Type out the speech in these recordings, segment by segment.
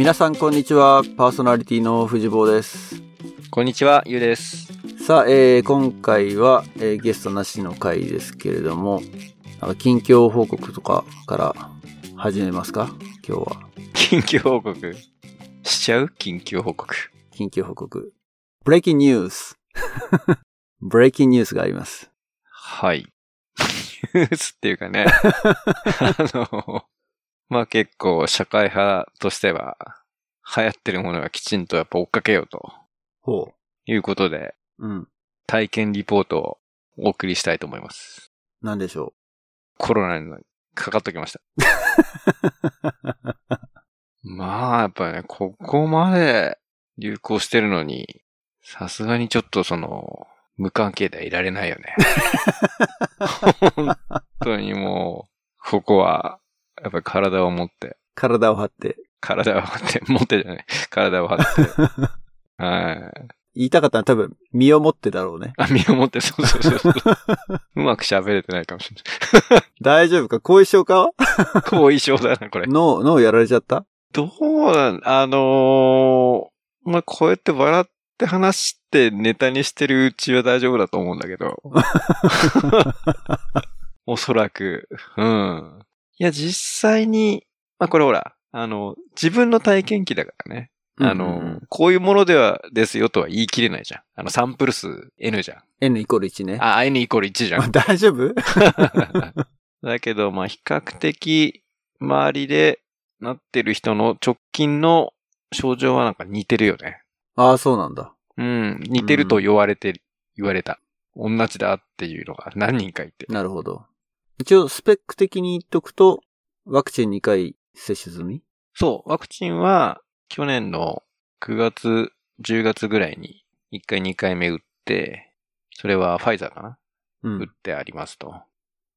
皆さんこんにちは。パーソナリティの藤坊です。こんにちは、ゆうです。さあ、えー今回は、えーゲストなしの回ですけれども、なんか近況報告とかから始めますか？今日は。緊急報告？しちゃう？緊急報告。近況報告。ブレイキンニュース。ブレイキンニュースがあります。はい。ニュースっていうかね。あの、まあ結構社会派としては、流行ってるものはきちんとやっぱ追っかけようとほいうことで、う。うん。体験リポートをお送りしたいと思います。なんでしょコロナにかかっときました。まあ、やっぱりね、ここまで流行してるのに、さすがにちょっとその、無関係ではいられないよね。本当にもう、ここは、やっぱり体を持って、う。体を張って。体を張って、持ってじゃない、体を張って。はい。言いたかったのは多分、身をもってだろうね。あ、身を持って、そうそうそうそう。うまく喋れてないかもしれない。大丈夫か？後遺症か？後遺症だな、これ。脳、脳やられちゃった？どうなん、あのーまあ、こうやって笑って話してネタにしてるうちは大丈夫だと思うんだけど。おそらく。うん。いや、実際に、まあ、これほら、あの、自分の体験記だからね。あの、うんうんうんこういうものではですよとは言い切れないじゃん。あの、サンプル数 N じゃん。N イコール1ね。あ、N イコール1じゃん。大丈夫？だけど、まあ、比較的、周りでなってる人の直近の症状はなんか似てるよね。ああ、そうなんだ。うん、似てると言われて、言われた。同じだっていうのが何人かいて。なるほど。一応、スペック的に言っとくと、ワクチン2回接種済み？そう、ワクチンは去年の9月、10月ぐらいに1回2回目打って、それはファイザーかな？うん。打ってありますと。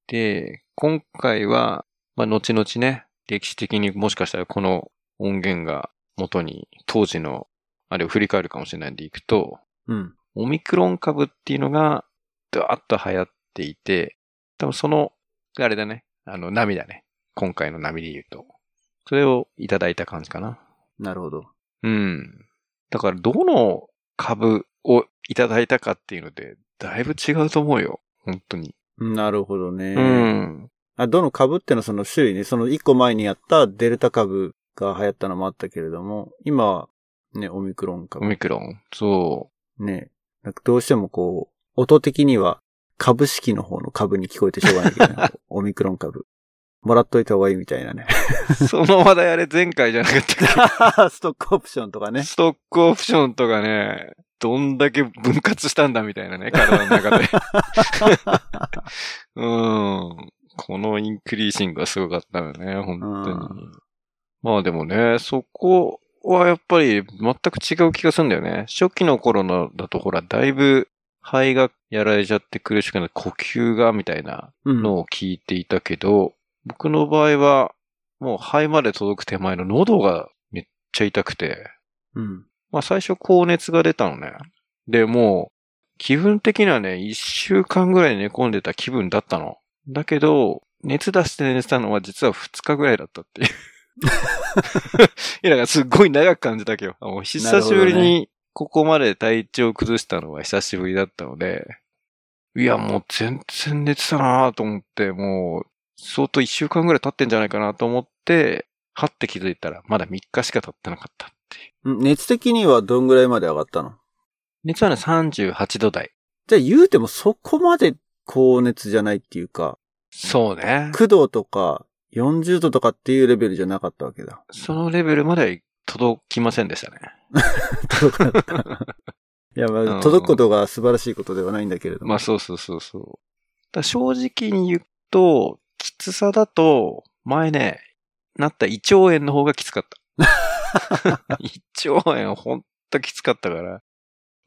で、今回は、まあ、後々ね、歴史的にもしかしたらこの音源が元に当時のあれを振り返るかもしれないんでいくと、うん。オミクロン株っていうのが、ドワッと流行っていて、多分その、あれだね、あの、波だね。今回の波で言うと。それをいただいた感じかな。なるほど。うん。だから、どの株をいただいたかっていうので、だいぶ違うと思うよ。本当に。なるほどね。うん。あどの株ってのはその種類ね、その1個前にやったデルタ株が流行ったのもあったけれども、今はね、オミクロンオ株。ミクロン。そね。なんかどうしてもこう、音的には株式の方の株に聞こえてしょうがないけどね、オミクロン株。もらっといた方がいいみたいなね。う。その話題あれ前回じゃなかったっ ストックオプションとかけね。ストックオプションとかね、どんだけ分割したんだみたいなね、体の中で。うん。このインクリーシングはすごかったよね、本当に。うまあでもね、そこはやっぱり全く違う気がするんだよね。初期の頃のだとほら、だいぶ肺がやられちゃって苦しくなって呼吸がみたいなうん。のを聞いていたけど、僕の場合はもう肺まで届く手前の喉がめっちゃ痛くて、うん。まあ最初高熱が出たのね。で、もう気分的にはね、一週間ぐらい寝込んでた気分だったの。だけど、熱出して寝てたのは実は二日ぐらいだったっていう。いや、だからすっごい長く感じたけど、久しぶりにここまで体調を崩したのは久しぶりだったので、いや、もう全然寝てたなと思って、もう相当一週間ぐらい経ってんじゃないかなと思って、はって気づいたらまだ3日しか経ってなかったっていう。うん熱的にはどんぐらいまで上がったの？熱はね、38度台。じゃあ言うてもそこまで高熱じゃないっていうか、そうね。9度とか40度とかっていうレベルじゃなかったわけだ。そのレベルまでは届きませんでしたね。届かなかった。いや、まあ、うん届くことが素晴らしいことではないんだけれども。まあそうそうそうそう。正直に言うと、きつさだと、前ね、なった胃腸炎の方がきつかった。胃腸炎ほんときつかったから、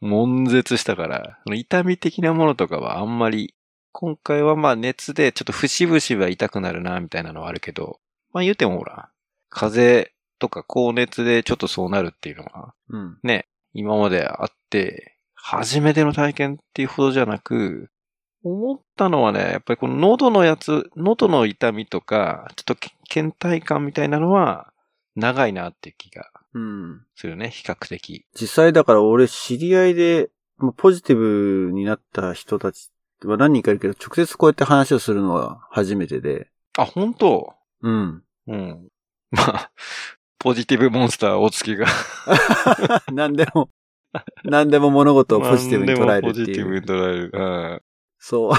悶絶したから、痛み的なものとかはあんまり、今回はまあ熱でちょっと節々は痛くなるな、みたいなのはあるけど、まあ言うてもほら、風邪とか高熱でちょっとそうなるっていうのは、うん。今まであって、初めての体験っていうほどじゃなく、思ったのはね、やっぱりこの喉のやつ、喉の痛みとか、ちょっと倦怠感みたいなのは、長いなっていう気がうん。するね、比較的。実際だから俺知り合いで、まあポジティブになった人たちは何人かいるけど、直接こうやって話をするのは初めてで。あ、本当？うん。うん。まあ、ポジティブモンスター大月が。何でも、何でも物事をポジティブに捉えるって何でもポジティブいう。に捉える。うん。そう。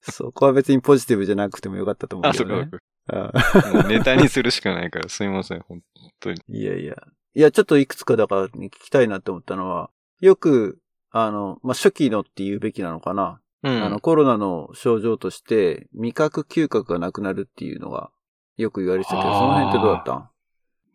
そこは別にポジティブじゃなくてもよかったと思うあ、そけどね。うか。あもうネタにするしかないから、すみません、本当に。いやいや。いや、ちょっといくつかだから、ね、聞きたいなって思ったのは、よく、あの、まあ、初期のって言うべきなのかな。うん。あの、コロナの症状として、味覚嗅覚がなくなるっていうのが、よく言われてたけど、その辺ってどうだった？ん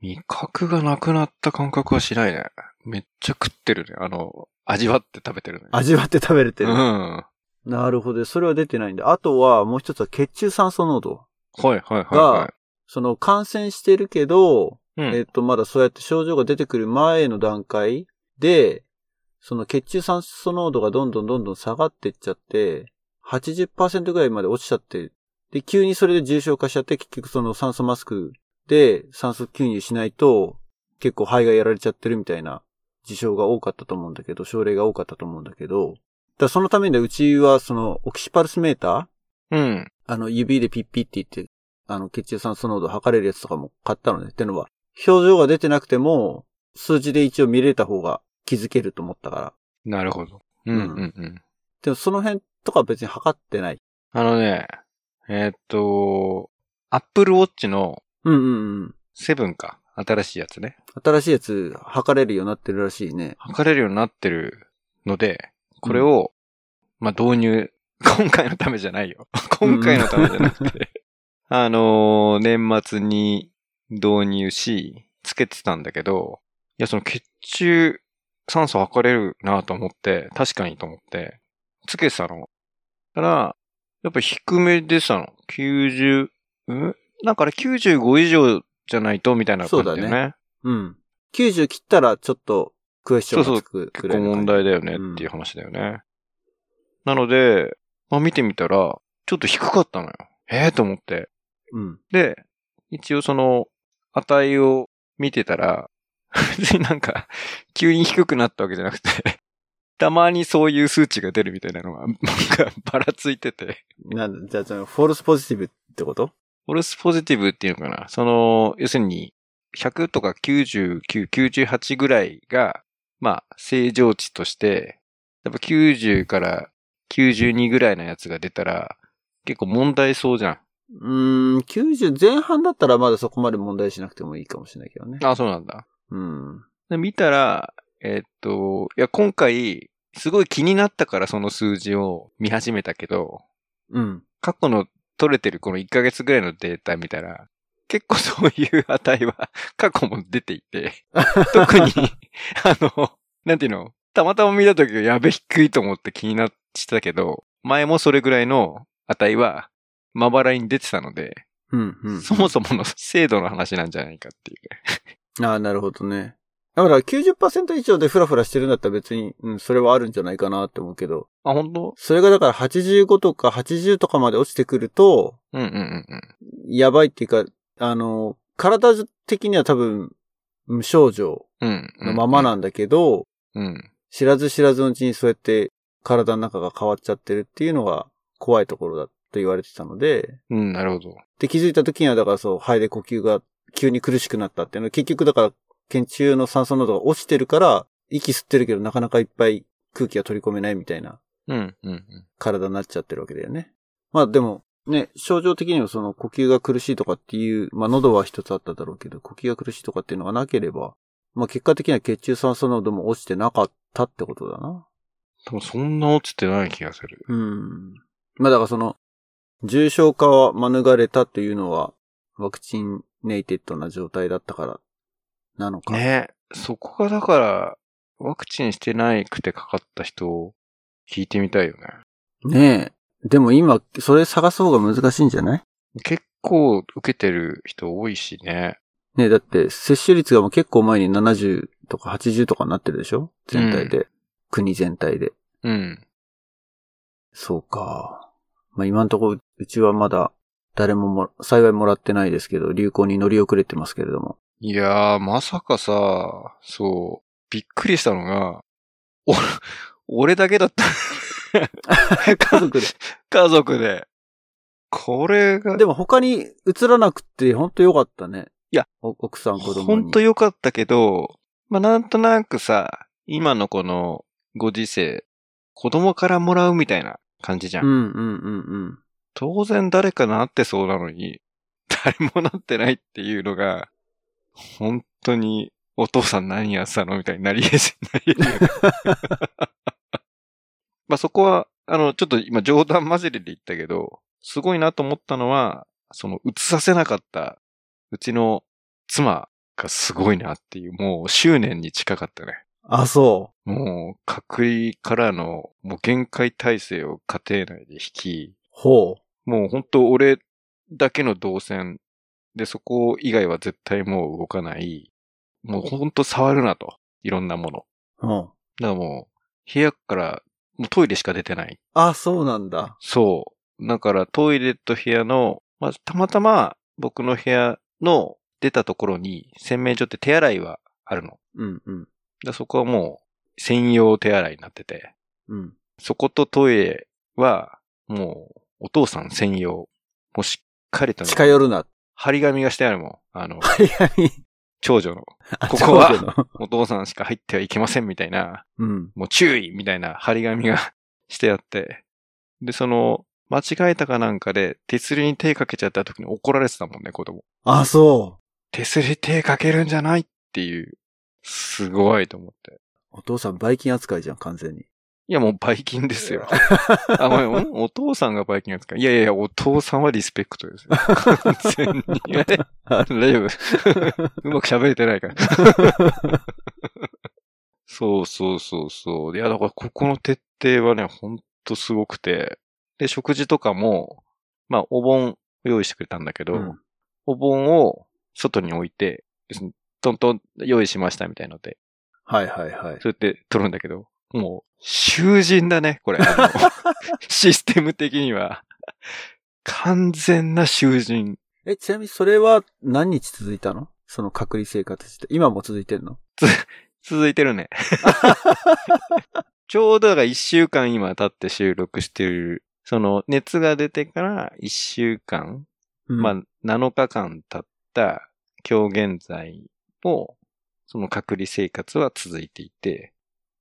味覚がなくなった感覚はしないね。めっちゃ食ってるね。あの、味わって食べてるね。味わって食べれてうん。なるほど。それは出てないんだ。あとは、もう一つは血中酸素濃度。いはいはいはがその、感染してるけど、い。うん。えっと、まだそうやって症状が出てくる前の段階で、その血中酸素濃度がどんどんどんどん下がってっちゃって、80%ぐらいまで落ちちゃって、で、急にそれで重症化しちゃって、結局その酸素マスクで酸素吸入しないと、結構肺がやられちゃってるみたいな事象が多かったと思うんだけど、症例が多かったと思うんだけど、だそのためにうちはそのオキシパルスメーターうん。あの、指でピッピッって言って、あの、血中酸素濃度を測れるやつとかも買ったのね。ってのは、表情が出てなくても、数字で一応見れた方が気づけると思ったから。なるほど。うんうんうん。でもその辺とか別に測ってない。あのね、えーっと、Apple Watch のうんうんうん。セブンか。新しいやつね。新しいやつ測れるようになってるらしいね。測れるようになってるので、これを、まあ、導入、今回のためじゃないよ。今回のためじゃなくて、あのー年末に導入し、つけてたんだけど、いや、その血中酸素測れるなと思って、確かにと思って、つけてたの。たら、やっぱ低めでしたの？90、ん？なんかあれ95以上じゃないとみたいな感じだよそうね。うん。90切ったらちょっとクエスチョンそうそうがつくく結構らいの感じ問題だよねっていう話だよね。なので、まあ見てみたら、ちょっと低かったのよ。ええと思って。うん。で、一応その値を見てたら、別になんか、急に低くなったわけじゃなくて、たまにそういう数値が出るみたいなのが、なんかばらついてて。なんだ、じゃあその、フォルスポジティブってこと？フォルスポジティブっていうのかな？その、要するに、100とか99、98ぐらいが、まあ、正常値として、やっぱ90から92ぐらいのやつが出たら、結構問題そうじゃん。うーん、90前半だったらまだそこまで問題しなくてもいいかもしれないけどね。あ、そうなんだ。うん。で見たら、えーっと、いや、今回、すごい気になったからその数字を見始めたけど、うん。過去の取れてるこの1ヶ月ぐらいのデータ見たら、結構そういう値は 過去も出ていて、特に、あの、なんていうの、たまたま見た時はやべ低いと思って気になってたけど、前もそれぐらいの値はまばらに出てたので、うん、うん。そもそもの精度の話なんじゃないかっていう。ああ、なるほどね。だから90%以上でフラフラしてるんだったら別に、うん、それはあるんじゃないかなって思うけど、あ、本当？それがだから85とか80とかまで落ちてくると、うんうんうんうん。やばいっていうか、あの、体的には多分、無症状うん、うん。のままなんだけど、うん。知らず知らずのうちにそうやって体の中が変わっちゃってるっていうのが怖いところだと言われてたので、うん、なるほど。で気づいた時にはだからそう、肺で呼吸が急に苦しくなったっていうのは結局だから、血中の酸素濃度が落ちてるから、息吸ってるけどなかなかいっぱい空気が取り込めないみたいなうん、うん、うん。体になっちゃってるわけだよね。まあでも、ね、症状的にはその呼吸が苦しいとかっていう、まあ喉は一つあっただろうけど、呼吸が苦しいとかっていうのがなければ、まあ結果的には血中酸素濃度も落ちてなかったってことだな。多分そんな落ちてない気がする。うん。まあだからその、重症化は免れたというのは、ワクチンネイテッドな状態だったから、なのか。ねそこがだから、ワクチンしてないくてかかった人を聞いてみたいよね。ねえ。でも今、それ探す方が難しいんじゃない？結構受けてる人多いしね。ねえ、だって、接種率がもう結構前に70とか80とかになってるでしょ？全体で。国全体で。うん。そうか。まあ今んところ、うちはまだ、誰もも、幸いもらってないですけど、流行に乗り遅れてますけれども。いやー、まさかさ、そう、びっくりしたのが、お、俺だけだった。家族で。家族で。これが、でも他に映らなくてほんとよかったね。いやお、奥さん子供に。ほんと良かったけど、まあ、なんとなくさ、今のこのご時世、子供からもらうみたいな感じじゃん。うんうんうんうん。当然誰かなってそうなのに、誰もなってないっていうのが、本当にお父さん何やってたのみたいになりえず、なり。まあそこは、あの、ちょっと今冗談交じりで言ったけど、すごいなと思ったのは、その映させなかったうちの妻がすごいなっていう、もう執念に近かったね。あ、そもう、隔離からの、もう限界体制を家庭内で引き、う。ほう。もう本当俺だけの動線で、そこ以外は絶対もう動かない。もう本当触るなと。いろんなもの。うん。だからもう、部屋から、もうトイレしか出てない。あ、そうなんだ。そう。だからトイレと部屋の、まあ、たまたま僕の部屋の出たところに洗面所って手洗いはあるの。うんうん。でそこはもう専用手洗いになってて。うん。そことトイレは、もう、お父さん専用。もうしっかりとね近寄るな。張り紙がしてあるもん。あの、張り紙。長女の、あここはお父さんしか入ってはいけませんみたいな、うん。もう注意みたいな張り紙が してあって。で、その、間違えたかなんかで、手すりに手かけちゃった時に怒られてたもんね、子供。あ、そ手すり手かけるんじゃないっていう、すごいと思って。う。お父さんバイキン扱いじゃん、完全に。いや、もうバイキンですよ。あ、ごめん、んお父さんがバイキンやつか。いやいやいや、お父さんはリスペクトですよ。完全に。え大丈夫 うまく喋れてないから。そうそうそうそう。いや、だからここの徹底はね、ほんとすごくて。で、食事とかも、まあ、お盆用意してくれたんだけど、うんお盆を外に置いて、トントン用意しましたみたいので、はいはいはい。そうやって取るんだけど、もう、囚人だね、これ。システム的には。完全な囚人。え、ちなみにそれは何日続いたの？その隔離生活って。今も続いてんの？続いてるね。ちょうどだから一週間今経って収録してる。その熱が出てから一週間、うんまあ7日間経った今日現在も、その隔離生活は続いていて、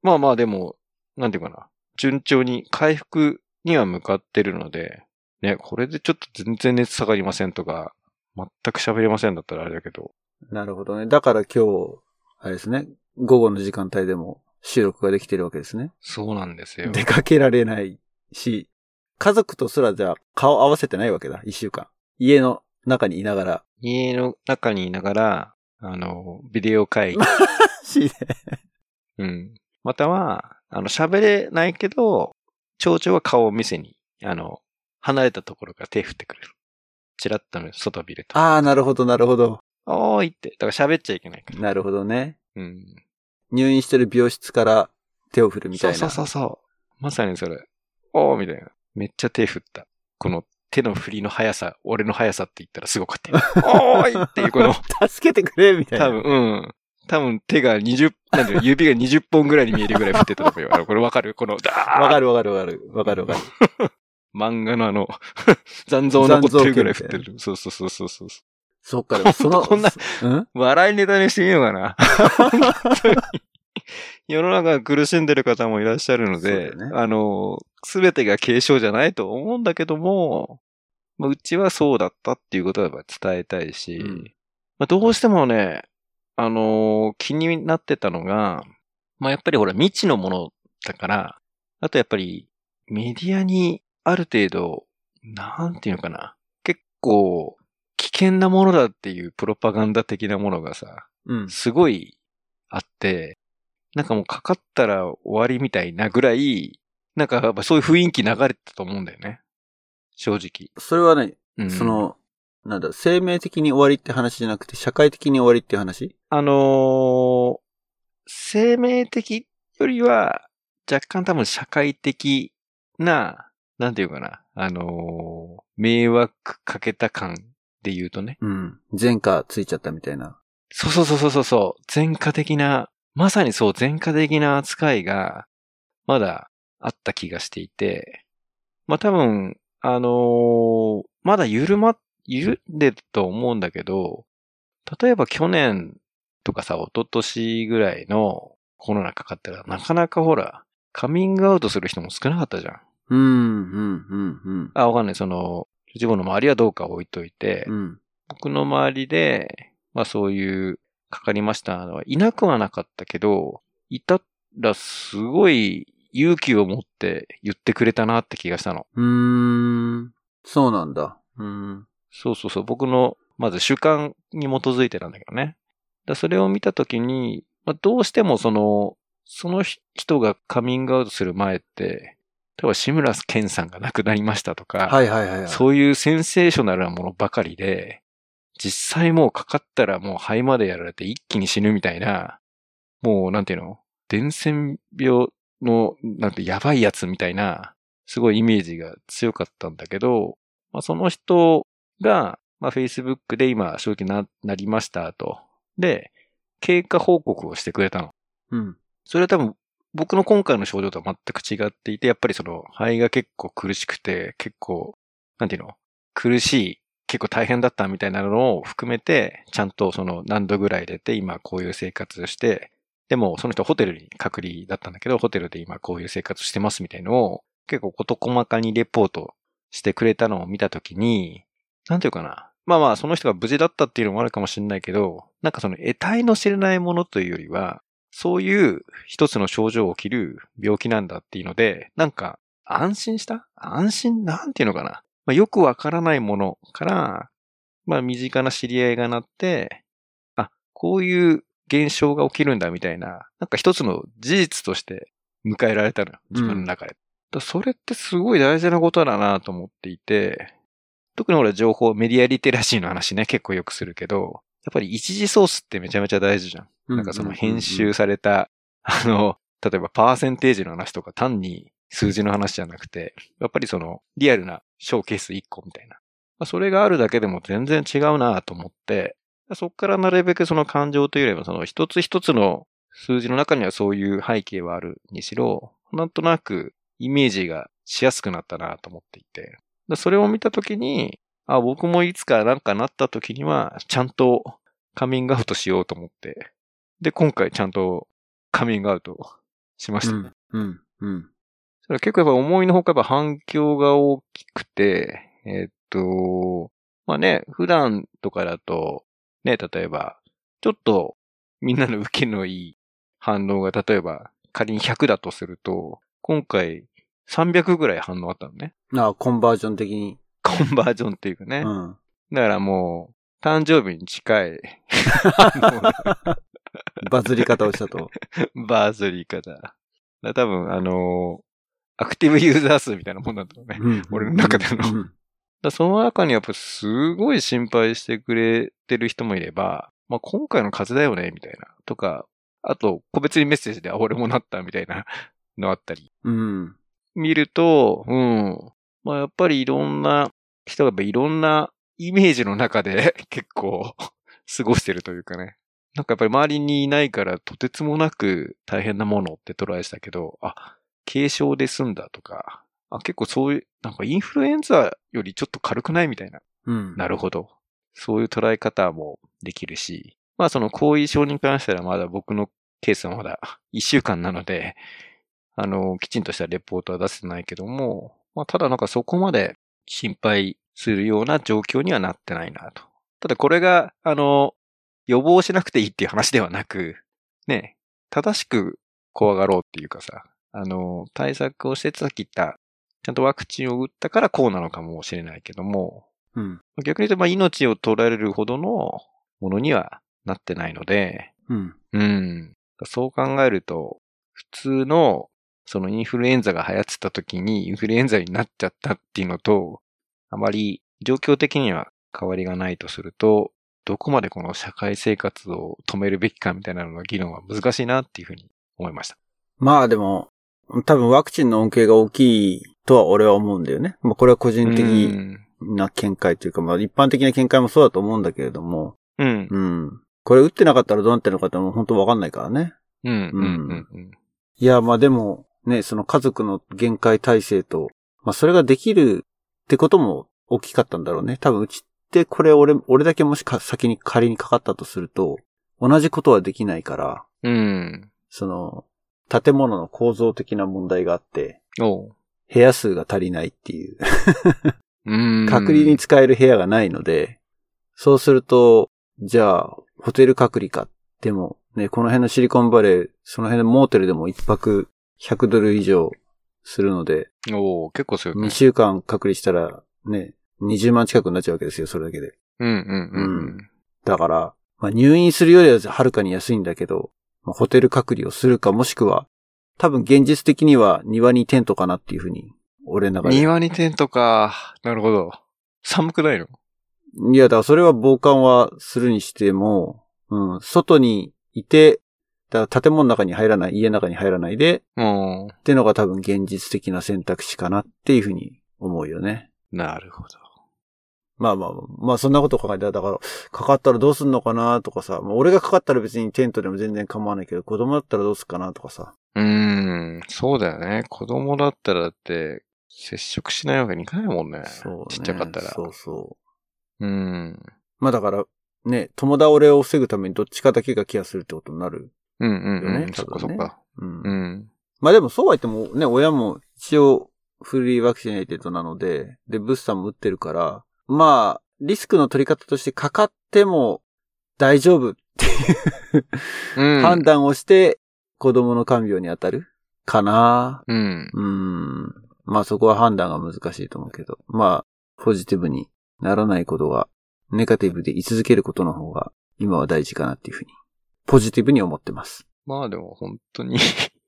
まあまあでも、なんていうかな、順調に回復には向かってるので、ね、これでちょっと全然熱下がりませんとか、全く喋れませんだったらあれだけど、なるほどね。だから今日、あれですね。午後の時間帯でも収録ができてるわけですね。そうなんですよ。出かけられないし、家族とすらじゃあ顔合わせてないわけだ。一週間。家の中にいながら。家の中にいながら、あの、ビデオ会議。しうん。または、あの、喋れないけど、蝶々は顔を見せに、あの、離れたところから手振ってくれる。チラッとね、外見ると。ああ、なるほど、なるほど。おーいって。だから喋っちゃいけないから。なるほどね。うん。入院してる病室から手を振るみたいな。そうそうそうそう。まさにそれ。おーみたいな。めっちゃ手振った。この手の振りの速さ、俺の速さって言ったらすごかったよ。おーいっていうこの、助けてくれみたいな。多分、うん。多分手が20、なんていうの、指が20本ぐらいに見えるぐらい振ってたと思うよ。これわかる？この、ダーわかるわかるわかる。わかるわかる。漫画のあの、残像残ってるぐらい振ってる。そうそうそうそうそう。そっか、でもその、こんなうん？笑いネタにしていいのかな世の中苦しんでる方もいらっしゃるので、ねあの、すべてが軽症じゃないと思うんだけども、まあ、うちはそうだったっていうことはやっぱ伝えたいし、うんまあ、どうしてもね、あの気になってたのが、まあ、やっぱりほら未知のものだから、あとやっぱりメディアにある程度、なんていうのかな、結構危険なものだっていうプロパガンダ的なものがさ、うん。すごいあって、なんかもうかかったら終わりみたいなぐらい、なんかやっぱそういう雰囲気流れてたと思うんだよね。正直。それはね、うん、そ、の、なんだ、生命的に終わりって話じゃなくて、社会的に終わりって話？あのー生命的よりは若干多分社会的な、なんていうかな、あのー迷惑かけた感で言うとね。うん。前科ついちゃったみたいな。そうそうそうそうそう、前科的な、まさにそう、前科的な扱いが、まだあった気がしていて、まあ多分、あのーまだ緩ま、緩んでると思うんだけど、例えば去年とかさ、一昨年ぐらいのコロナかかったら、なかなかほら、カミングアウトする人も少なかったじゃん。うん、うん、うん、うん。あ、わかんない。その、自分の周りはどうか置いといて、うん。僕の周りで、まあそういう、かかりましたのはいなくはなかったけど、いたらすごい勇気を持って言ってくれたなって気がしたの。うーん。そうなんだ。うん。そうそうそう。僕の、まず主観に基づいてなんだけどね。だそれを見たときに、まあ、どうしてもその、その人がカミングアウトする前って、例えば志村けんさんが亡くなりましたとか、はいはいはいはい。そういうセンセーショナルなものばかりで、実際もうかかったらもう肺までやられて一気に死ぬみたいな、もうなんていうの？伝染病の、なんてやばいやつみたいな、すごいイメージが強かったんだけど、まあ、その人が、まあ、Facebook で今、正直な、なりましたと。で、経過報告をしてくれたの。うん。それは多分、僕の今回の症状とは全く違っていて、やっぱりその肺が結構苦しくて、結構、なんていうの？苦しい、結構大変だったみたいなのを含めて、ちゃんとその何度ぐらい出て、今こういう生活をして、でもその人ホテルに隔離だったんだけど、ホテルで今こういう生活してますみたいのを、結構事細かにレポートしてくれたのを見たときに、なんていうかな。まあまあ、その人が無事だったっていうのもあるかもしれないけど、なんかその得体の知れないものというよりは、そういう一つの症状が起きる病気なんだっていうので、なんか安心した？安心？なんていうのかな。まあ、よくわからないものから、まあ身近な知り合いがなって、あ、こういう現象が起きるんだみたいな、なんか一つの事実として迎えられたのよ。自分の中で。だそれってすごい大事なことだなと思っていて、特に俺は情報、メディアリテラシーの話ね、結構よくするけど、やっぱり一時ソースってめちゃめちゃ大事じゃん。なんかその編集された、あの、例えばパーセンテージの話とか単に数字の話じゃなくて、やっぱりそのリアルなショーケース1個みたいな。まあそれがあるだけでも全然違うなと思って、そこからなるべくその感情というよりもその一つ一つの数字の中にはそういう背景はあるにしろ、なんとなくイメージがしやすくなったなと思っていて。だそれを見たときに、あ、僕もいつかなんかなったときには、ちゃんとカミングアウトしようと思って。で、今回ちゃんとカミングアウトしました。うん。うん。うん。それは結構やっぱ思いのほかやっぱ反響が大きくて、えーっと、まあね、普段とかだと、ね、例えば、ちょっとみんなの受けのいい反応が例えば仮に100だとすると、今回300ぐらい反応あったのね。あコンバージョン的に。コンバージョンっていうかね。うん。だからもう、誕生日に近い バズり方をしたと。バーズリー方。多分、あのーアクティブユーザー数みたいなもんだろうね。うん俺の中でのうんだその中にやっぱすごい心配してくれてる人もいれば、まあ今回の風邪だよね、みたいな。とか、あと、個別にメッセージで、あ、俺もなった、みたいなのあったり。うん。見ると、うん。まあやっぱりいろんな人がいろんなイメージの中で 結構 過ごしてるというかね。なんかやっぱり周りにいないからとてつもなく大変なものって捉えてたけど、あ、軽症で済んだとか、あ、結構そういう、なんかインフルエンザよりちょっと軽くないみたいな。うん。なるほど。そういう捉え方もできるし、まあその後遺症に関してはまだ僕のケースはまだ1週間なので、あの、きちんとしたレポートは出せてないけども、まあただなんかそこまで心配するような状況にはなってないなと。ただこれが、あの、予防しなくていいっていう話ではなく、ね、正しく怖がろうっていうかさ、あの、対策をしてさっき言った、ちゃんとワクチンを打ったからこうなのかもしれないけども、うん。逆に言うと、まあ、命を取られるほどのものにはなってないので、うん。うん。そう考えると、普通の、そのインフルエンザが流行ってた時にインフルエンザになっちゃったっていうのと、あまり状況的には変わりがないとすると、どこまでこの社会生活を止めるべきかみたいなのの議論は難しいなっていうふうに思いました。まあでも、多分ワクチンの恩恵が大きいとは俺は思うんだよね。まあこれは個人的うんな見解というか、まあ一般的な見解もそうだと思うんだけれども、うん。うん。これ打ってなかったらどうなってるのかってもう本当わかんないからね。うん、うん、うんうん。いや、まあでも、ね、その家族の限界体制と、まあそれができるってことも大きかったんだろうね。多分うちってこれ俺、俺だけもしか先に仮にかかったとすると、同じことはできないから、うん。その、建物の構造的な問題があって、おう。部屋数が足りないっていう、うん。隔離に使える部屋がないので、そうすると、じゃあ、ホテル隔離か。でも、ね、この辺のシリコンバレー、その辺のモーテルでも一泊100ドル以上するので、おう、結構するね2。週間隔離したら、ね、20万近くになっちゃうわけですよ、それだけで。うん、うん、うん。だから、まあ、入院するよりははるかに安いんだけど、まあ、ホテル隔離をするかもしくは、多分現実的には庭にテントかなっていうふうに、俺の中で。庭にテントか。なるほど。寒くないの？いや、だからそれは防寒はするにしても、うん、外にいて、だから建物の中に入らない、家の中に入らないで、うん。っていうのが多分現実的な選択肢かなっていうふうに思うよね。なるほど。まあまあまあ、まあそんなこと考えたら、だから、かかったらどうすんのかなとかさ、まあ俺がかかったら別にテントでも全然構わないけど、子供だったらどうすっかなとかさ。うーん。そうだよね。子供だったらだって、接触しないわけにいかないもんね。そうね。ちっちゃかったら。そうそう。うん。まあだから、ね、友倒れを防ぐためにどっちかだけがケアするってことになるうんうん。うん。そっかそっか。うん。うん。まあでもそうは言ってもね、親も一応フリーワクチネイテッドなので、で、ブースターも打ってるから、まあ、リスクの取り方としてかかっても大丈夫っていううん。判断をして子供の看病に当たるかな。うん。うん。まあそこは判断が難しいと思うけど、まあ、ポジティブにならないことが、ネガティブで居続けることの方が今は大事かなっていうふうに、ポジティブに思ってます。まあでも本当に、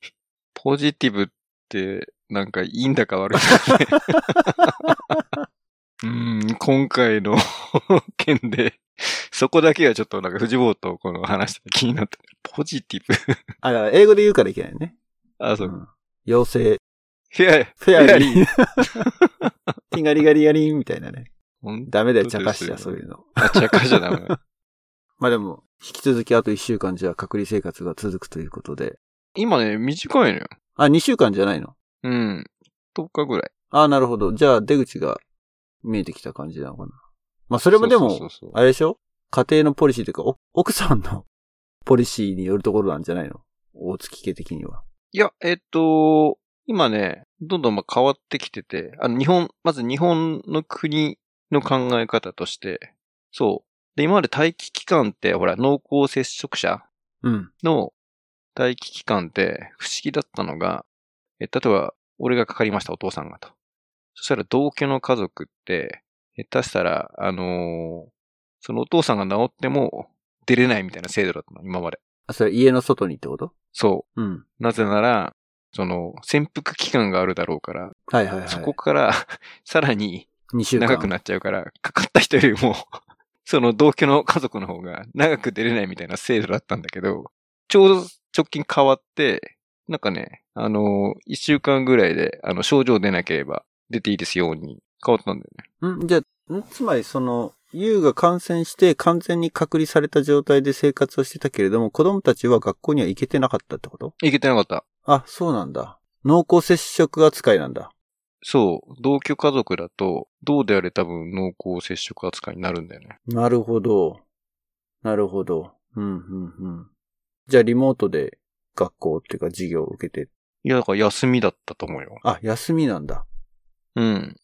ポジティブって、なんかいいんだか悪いんだかね。うん、今回の 件で、そこだけはちょっとなんか藤坊とこの話して気になって、ポジティブ。あ、だから英語で言うからいけないね。あ、そうう。ん。妖精、フェア、フェアリー。ティガリガリガリンみたいなね。ダメだよ茶化しちゃ、そういうの。あ、茶化しちゃダメ。まあでも、引き続きあと1週間じゃ隔離生活が続くということで。今ね、短いのよ。あ、2週間じゃないの？うん。10日ぐらい。あなるほど。じゃあ出口が見えてきた感じなのかな。まあそれもでも、そうそうそうそうあれでしょ？家庭のポリシーというか、お奥さんの ポリシーによるところなんじゃないの？大月家的には。いや、えっと、今ね、どんどんまあ変わってきてて、あの、日本、まず日本の国の考え方として、そう。で、今まで待機期間って、ほら、濃厚接触者うん。の待機期間って不思議だったのが、え、例えば、俺がかかりました、お父さんがと。そしたら同居の家族って、下手したら、あのーそのお父さんが治っても出れないみたいな制度だったの、今まで。あ、それ家の外にってこと？そう。うん。なぜなら、その、潜伏期間があるだろうから、はいはいはい。そこから、さらに2週間。長くなっちゃうから、かかった人よりも、その同居の家族の方が長く出れないみたいな制度だったんだけど、ちょうど直近変わって、なんかね、あの、一週間ぐらいで、あの、症状出なければ出ていいですように変わったんだよね。んじゃあ、んつまりその、ユウが感染して完全に隔離された状態で生活をしてたけれども、子供たちは学校には行けてなかったってこと？いけてなかった。あ、そうなんだ。濃厚接触扱いなんだ。そう、同居家族だと、どうであれ多分濃厚接触扱いになるんだよね。なるほど。なるほど。うん、うん、うん。じゃあリモートで学校っていうか授業を受けて。いや、だから休みだったと思うよ。あ、休みなんだ。うん。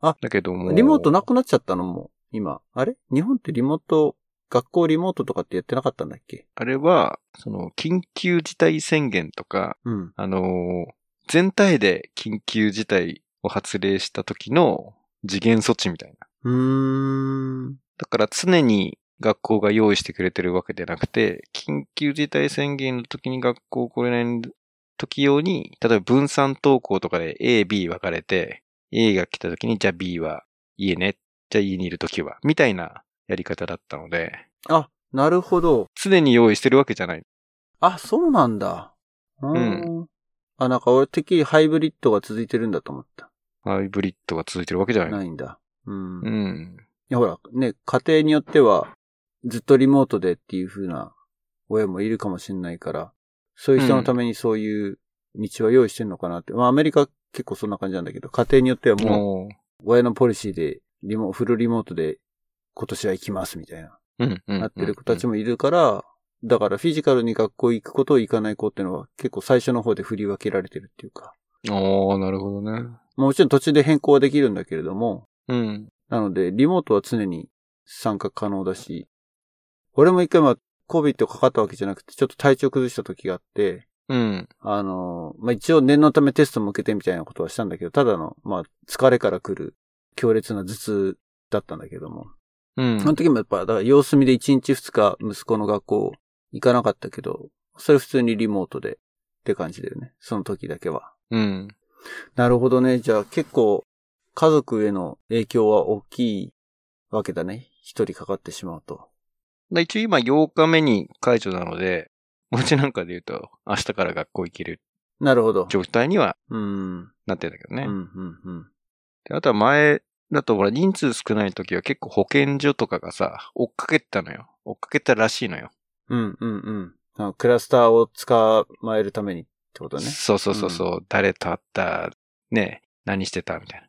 あだけども。リモートなくなっちゃったのも、今。あれ？日本ってリモート、学校リモートとかってやってなかったんだっけ？あれは、その、緊急事態宣言とか、うん。あのー全体で緊急事態を発令した時の次元措置みたいな。うーん。だから常に学校が用意してくれてるわけでなくて、緊急事態宣言の時に学校来れない時用に、例えば分散登校とかで A、B 分かれて、A が来た時に、じゃあ B は家ね、じゃあ家にいる時は、みたいなやり方だったので、あ、なるほど。常に用意してるわけじゃない。あ、そうなんだ。うーん。あ、なんか俺てっきりハイブリッドが続いてるんだと思った。ハイブリッドが続いてるわけじゃない。ないんだ。うん。いうん。や、ほら、ね、家庭によっては、ずっとリモートでっていう風な親もいるかもしれないから、そういう人のためにそういう道は用意してんのかなって。まあアメリカ結構そんな感じなんだけど、家庭によってはもうも親のポリシーでリモ、フルリモートで今年は行きますみたいな、う、うん、うん。なってる子たちも。もいるから、だからフィジカルに学校行く子と行かない子っていうのは結構最初の方で振り分けられてるっていうか、おー、なるほどね。もちろん途中で変更はできるんだけれども、うん。なので、リモートは常に参加可能だし、俺も一回まあ、COVID かかったわけじゃなくて、ちょっと体調崩した時があって、うん。あの、まあ、一応念のためテストも受けてみたいなことはしたんだけど、ただの、まあ、疲れから来る強烈な頭痛だったんだけども。うん。その時もやっぱ、だから様子見で1日2日息子の学校行かなかったけど、それ普通にリモートでって感じだよね。その時だけは。うん。なるほどね。じゃあ結構家族への影響は大きいわけだね。一人かかってしまうと。だ一応今8日目に解除なので、うちなんかで言うと、明日から学校行けるなるほど。状態にはうん。なってるんだけどね。うん、うん、うん。であとは前だとほら人数少ない時は結構保健所とかがさ、追っかけてたのよ。追っかけてたらしいのよ。うん、うん、うん。クラスターを捕まえるためにってことね。そうそうそうそう、誰と会った、ね、何してた？みたいな。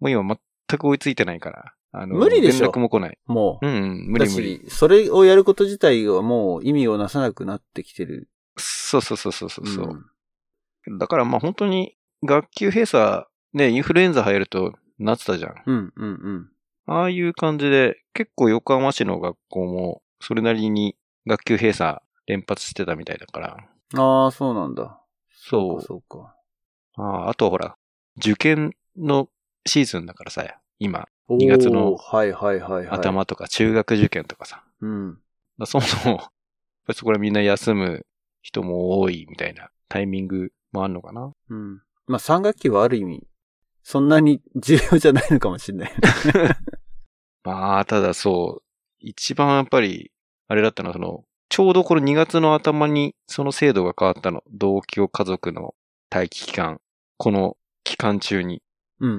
もう今全く追いついてないから。あの、無理でしょ連絡も来ない。もう。うん、うん、無だ理無理。し、それをやること自体がもう意味をなさなくなってきてる。そうそうそうそうそう。んだからまあ本当に学級閉鎖、ね、インフルエンザ入るとなってたじゃん。うん、うん、うん。ああいう感じで、結構横浜市の学校も、それなりに学級閉鎖連発してたみたいだから。ああ、そうなんだ。そう。そうか。あああとはほら、受験のシーズンだからさ、今、おー2月の。頭とか中学受験とかさ。うん。そもそも、そこらみんな休む人も多いみたいなタイミングもあるのかな。うん。まあ、3学期はある意味、そんなに重要じゃないのかもしれない。まあ、ただそう、一番やっぱり、あれだったのは、その、ちょうどこの2月の頭にその制度が変わったの。同居家族の待機期間。この期間中に。うんうんう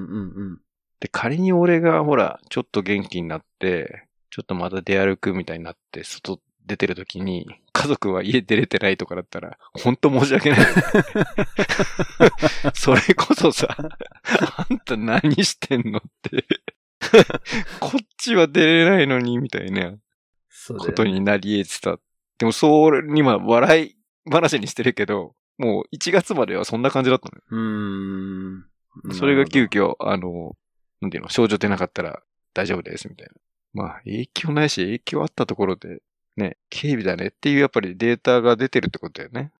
ん。で、仮に俺がほら、ちょっと元気になって、ちょっとまた出歩くみたいになって、外出てる時に、家族は家出れてないとかだったら、ほんと申し訳ない。それこそさ、あんた何してんのって。こっちは出れないのに、みたいなことになり得てた。でも、それには笑い話にしてるけど、もう1月まではそんな感じだったのよ。うーん。それが急急遽、あの、なんていうの、症状出なかったら大丈夫です、みたいな。まあ、影響ないし、影響あったところで、ね、警備だねっていうやっぱりデータが出てるってことだよね。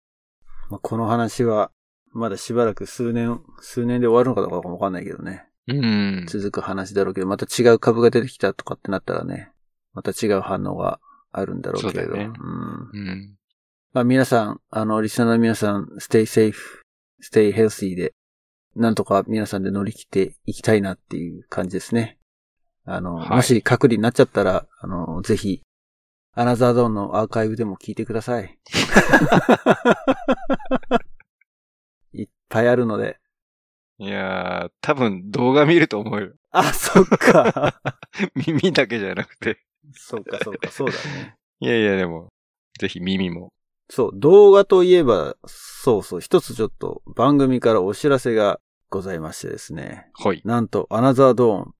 まあ、この話は、まだしばらく数年、数年で終わるのかどうかわかんないけどね。うん。続く話だろうけど、また違う株が出てきたとかってなったらね、また違う反応があるんだろうけれど。そうねん。うん。まあ皆さん、あの、リスナーの皆さん、stay safe, stay healthy で、なんとか皆さんで乗り切っていきたいなっていう感じですね。あの、はいもし隔離になっちゃったら、あの、ぜひ、アナザードーンのアーカイブでも聞いてください。いっぱいあるので。いやー、多分動画見ると思うよ。あ、そっか。耳だけじゃなくて。そうか、そうか、そうだね。いやいや、でも、ぜひ耳も。そう、動画といえば、そうそう、一つちょっと番組からお知らせがございましてですね。ほい。なんと、アナザードーン、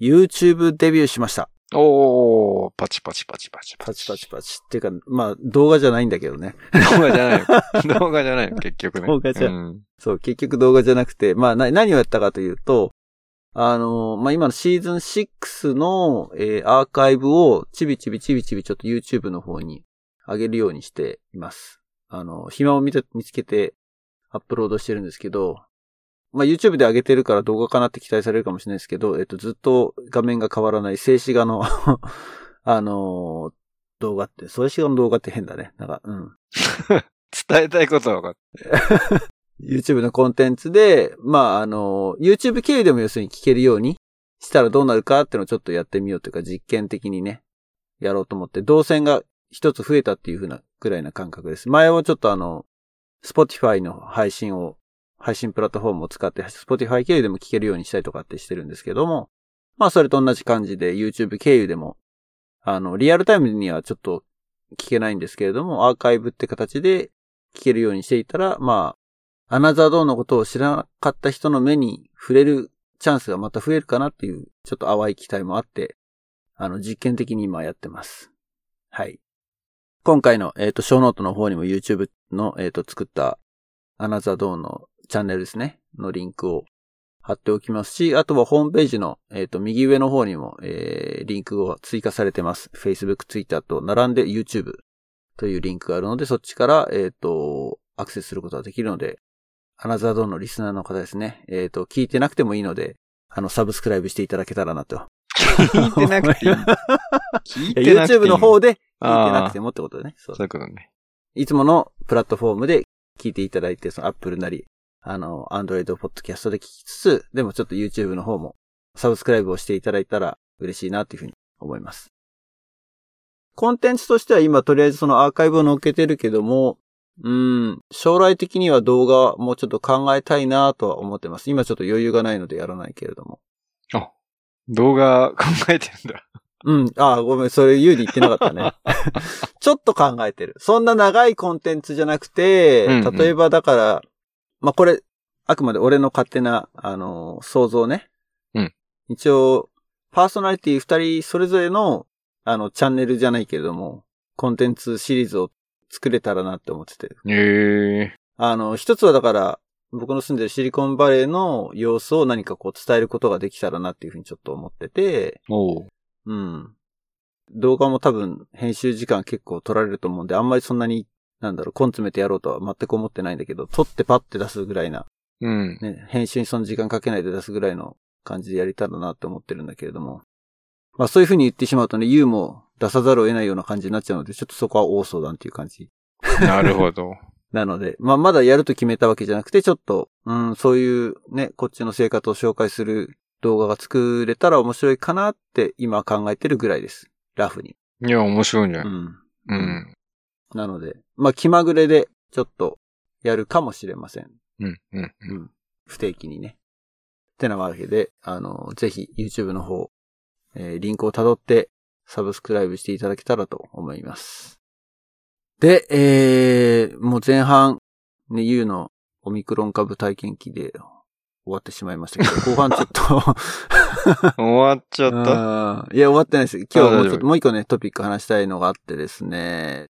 YouTube デビューしました。おー、パチパチパチパチパチパチパチ。っていうか、まあ、動画じゃないんだけどね。動画じゃないよ。動画じゃないよ、結局ね。動画じゃうん。そう、結局動画じゃなくて、まあ、な、何をやったかというと、あのまあ、今のシーズン6の、えーアーカイブをちびちびちびちびちょっと YouTube の方に上げるようにしています。あの、暇を見て、見つけてアップロードしてるんですけど、まあ、YouTube で上げてるから動画かなって期待されるかもしれないですけど、えっと、ずっと画面が変わらない静止画の、あの動画って、静止画の動画って変だね。なんか、うん。伝えたいことは分かって YouTube のコンテンツで、まあ、あの、YouTube 経由でも要するに聞けるようにしたらどうなるかっていうのをちょっとやってみようというか実験的にね、やろうと思って、動線が一つ増えたっていう風なぐらいな感覚です。前はちょっとあの、Spotify の配信を、配信プラットフォームを使って Spotify 経由でも聞けるようにしたりとかってしてるんですけども、まあそれと同じ感じで YouTube 経由でもあの、リアルタイムにはちょっと聞けないんですけれども、アーカイブって形で聞けるようにしていたら、まあ、アナザードーンのことを知らなかった人の目に触れるチャンスがまた増えるかなっていう、ちょっと淡い期待もあって、あの、実験的に今やってます。はい。今回の、えっ、ー、と、ショーノートの方にも YouTube の、えっ、ー、と、作ったアナザードーンのチャンネルですね。のリンクを貼っておきますし、あとはホームページの、えっ、ー、と、右上の方にも、えー、リンクを追加されてます。Facebook、Twitter と並んで YouTube というリンクがあるので、そっちから、えっ、ー、と、アクセスすることができるので、アナザードーンのリスナーの方ですね。えっ、ー、と、聞いてなくてもいいので、あの、サブスクライブしていただけたらなと。聞いてなくていい。聞いてなくていい。YouTube の方で聞いてなくてもってことね。そう。そういうことね。いつものプラットフォームで聞いていただいて、その Apple なり、あの、Android Podcast で聞きつつ、でもちょっと YouTube の方もサブスクライブをしていただいたら嬉しいなというふうに思います。コンテンツとしては今とりあえずそのアーカイブを載っけてるけども、うん、将来的には動画もうちょっと考えたいなとは思ってます。今ちょっと余裕がないのでやらないけれども。あ、動画考えてるんだ。うん。あ、ごめん、それ言うに言ってなかったね。ちょっと考えてる。そんな長いコンテンツじゃなくて、うんうん、例えばだから、まあ、これ、あくまで俺の勝手な、あのー、想像ね。うん。一応、パーソナリティ二人それぞれの、あの、チャンネルじゃないけれども、コンテンツシリーズを作れたらなって思ってて。へえ。あの、一つはだから、僕の住んでるシリコンバレーの様子を何かこう伝えることができたらなっていうふうにちょっと思ってて。おう。うん。動画も多分編集時間結構取られると思うんで、あんまりそんなに、なんだろう、根詰めてやろうとは全く思ってないんだけど、撮ってパッて出すぐらいな。うん。ね、編集にその時間かけないで出すぐらいの感じでやりたらなって思ってるんだけれども。まあそういうふうに言ってしまうとね、ユーも出さざるを得ないような感じになっちゃうので、ちょっとそこは大相談っていう感じ。なるほど。なので、まあまだやると決めたわけじゃなくて、ちょっと、うん、そういうね、こっちの生活を紹介する動画が作れたら面白いかなって今考えてるぐらいです。ラフに。いや、面白いね。うん。うん。なので、まあ気まぐれでちょっとやるかもしれません。うん、うん、うん。不定期にね。ってなわけで、あの、ぜひ YouTube の方、えー、リンクを辿ってサブスクライブしていただけたらと思います。で、えー、もう前半、ね、U のオミクロン株体験記で終わってしまいましたけど、後半ちょっと 終わっちゃった？いや、終わってないです。今日はもうちょっともう一個ね、トピック話したいのがあってですね、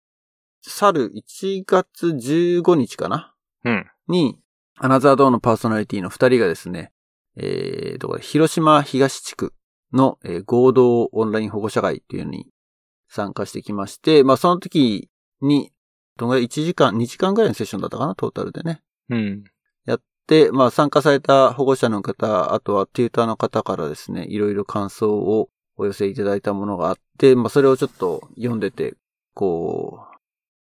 去る1月15日かな？うん。に、アナザードーのパーソナリティの二人がですね、えー、どこ広島東地区の、えー、合同オンライン保護者会っていうのに参加してきまして、まあその時に、どのぐらい1時間、2時間ぐらいのセッションだったかな、トータルでね。うん。で、まあ参加された保護者の方、あとはテューターの方からですね、いろいろ感想をお寄せいただいたものがあって、まあそれをちょっと読んでて、こ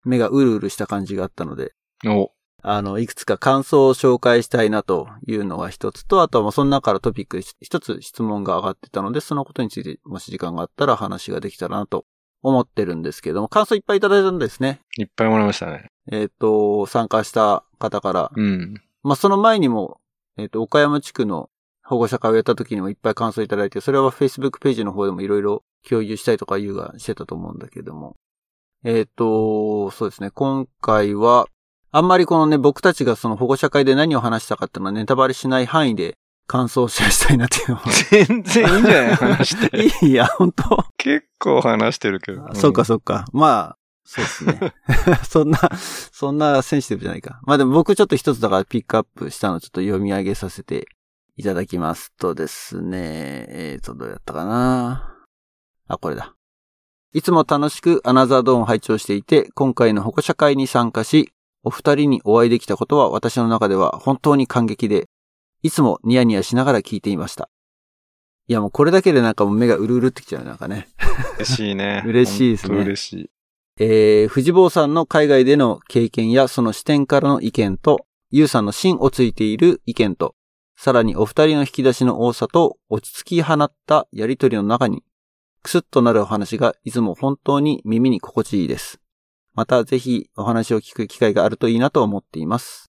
う、目がうるうるした感じがあったので、おあの、いくつか感想を紹介したいなというのが一つと、あとはまあその中からトピック一つ質問が上がってたので、そのことについてもし時間があったら話ができたらなと思ってるんですけども、感想いっぱいいただいたんですね。いっぱいもらいましたね。えっ、と、参加した方から、うん。まあ、その前にも、えっ、ー、と、岡山地区の保護者会をやった時にもいっぱい感想いただいて、それは Facebook ページの方でもいろいろ共有したいとか言うがしてたと思うんだけども。えっ、ー、と、そうですね。今回は、あんまりこのね、僕たちがその保護者会で何を話したかっていうのはネタバレしない範囲で感想をシェアしたいなっていうのは。全然いいんじゃない話して。いや、本当結構話してるけど。うん、そっかそっか。まあ、そうですね。そんな、そんなセンシティブじゃないか。まあでも僕ちょっと一つだからピックアップしたのをちょっと読み上げさせていただきますとですね、えーと、どうやったかなあ、これだ。いつも楽しくアナザードーンを拝聴していて、今回の保護者会に参加し、お二人にお会いできたことは私の中では本当に感激で、いつもニヤニヤしながら聞いていました。いやもうこれだけでなんかもう目がうるうるってきちゃうなんかね。嬉しいね。嬉しいですね。嬉しい。えー、藤坊さんの海外での経験やその視点からの意見と、ゆうさんの芯をついている意見と、さらにお二人の引き出しの多さと落ち着き放ったやりとりの中に、クスッとなるお話がいつも本当に耳に心地いいです。またぜひお話を聞く機会があるといいなと思っています。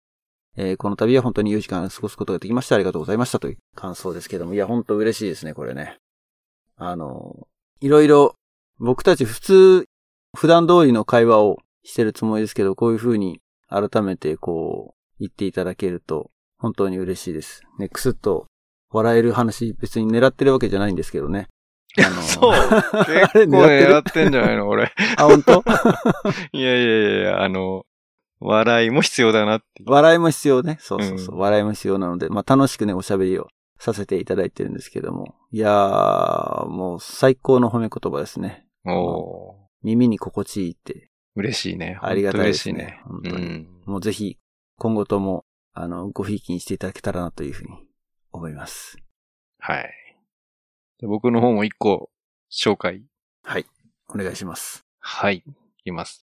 えー、この度は本当に良い時間を過ごすことができました。ありがとうございましたという感想ですけども、いや、本当嬉しいですね、これね。あの、いろいろ僕たち普通、普段通りの会話をしてるつもりですけど、こういう風に改めてこう、言っていただけると、本当に嬉しいです。ね、くすっと笑える話、別に狙ってるわけじゃないんですけどね。あの そう。結構狙ってんじゃないの俺。あ、本当？いやいやいや、あの、笑いも必要だなって。笑いも必要ね。そうそうそう。うん、笑いも必要なので、まあ楽しくね、おしゃべりをさせていただいてるんですけども。いやー、もう最高の褒め言葉ですね。お耳に心地いいって。嬉しいね。ありがたいですね。ね本当に。うん、もうぜひ、今後とも、あの、ごひいきにしていただけたらなというふうに思います。はい。僕の方も一個紹介。はい。お願いします。はい。いきます。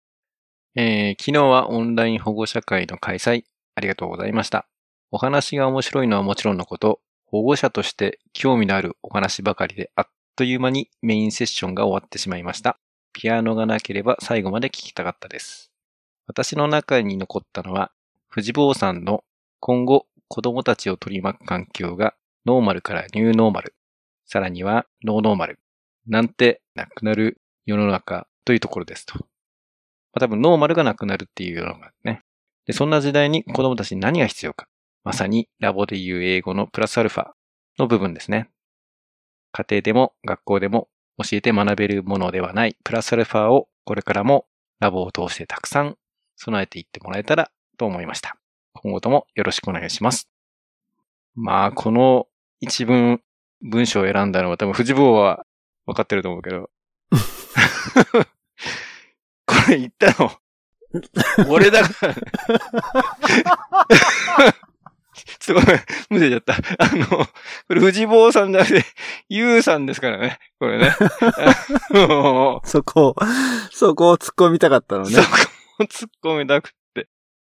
えー、昨日はオンライン保護者会の開催、ありがとうございました。お話が面白いのはもちろんのこと、保護者として興味のあるお話ばかりであっという間にメインセッションが終わってしまいました。ピアノがなければ最後まで聞きたかったです。私の中に残ったのは、藤坊さんの今後子供たちを取り巻く環境がノーマルからニューノーマル、さらにはノーノーマル、なんてなくなる世の中というところですと。まあ、多分ノーマルがなくなるっていう世の中ね。で、そんな時代に子供たちに何が必要か。まさにラボで言う英語のプラスアルファの部分ですね。家庭でも学校でも教えて学べるものではないプラスアルファをこれからもラボを通してたくさん備えていってもらえたらと思いました。今後ともよろしくお願いします。まあ、この一文文章を選んだのは多分藤坊は分かってると思うけど。これ言ったの？俺だから。すごい、むせちゃった。あの、これ藤坊さんじゃなくて、ゆうさんですからね。これね。そこ、そこを突っ込みたかったのね。そこを突っ込みたくって。っ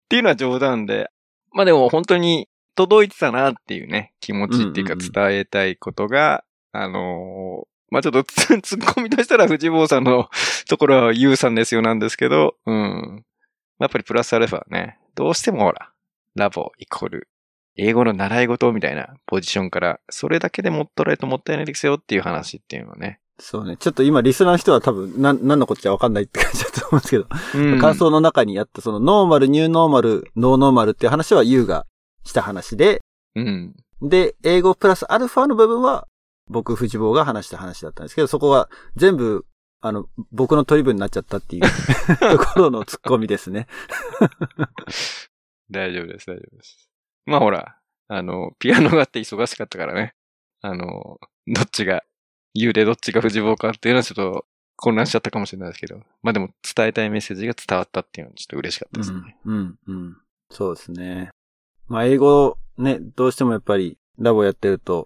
ていうのは冗談で。まあでも本当に届いてたなっていうね、気持ちっていうか伝えたいことが、あのー、まあちょっと 突っ込み出したら藤坊さんの ところはゆうさんですよなんですけど、うん。やっぱりプラスアルファね、どうしてもほら、ラボイコール、英語の習い事みたいなポジションから、それだけでもっとらいともったいないですよっていう話っていうのね。そうね。ちょっと今、リスナーの人は多分、な、何のこっちゃわかんないって感じだと思うんですけど、うん、感想の中にあった、その、ノーマル、ニューノーマル、ノーノーマルっていう話は、ユーがした話で、うん。で、英語プラスアルファの部分は、僕、藤坊が話した話だったんですけど、そこは全部、あの、僕の取り分になっちゃったっていう ところの突っ込みですね。大丈夫です、大丈夫です。まあほら、あの、ピアノがあって忙しかったからね。あの、どっちが、言うでどっちが藤坊かっていうのはちょっと混乱しちゃったかもしれないですけど。まあでも伝えたいメッセージが伝わったっていうのはちょっと嬉しかったですね。うん、うん、うん。そうですね。まあ、英語ね、どうしてもやっぱりラボやってると、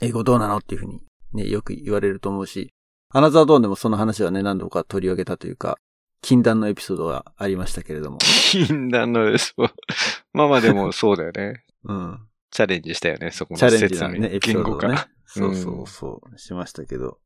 英語どうなのっていうふうにね、よく言われると思うし、アナザードーンでもその話はね、何度か取り上げたというか、禁断のエピソードがありましたけれども。禁断のです。まあまあでもそうだよね。うん。チャレンジしたよね、そこのチャレンジだね、エピソードがね。そうそうそう、しましたけど。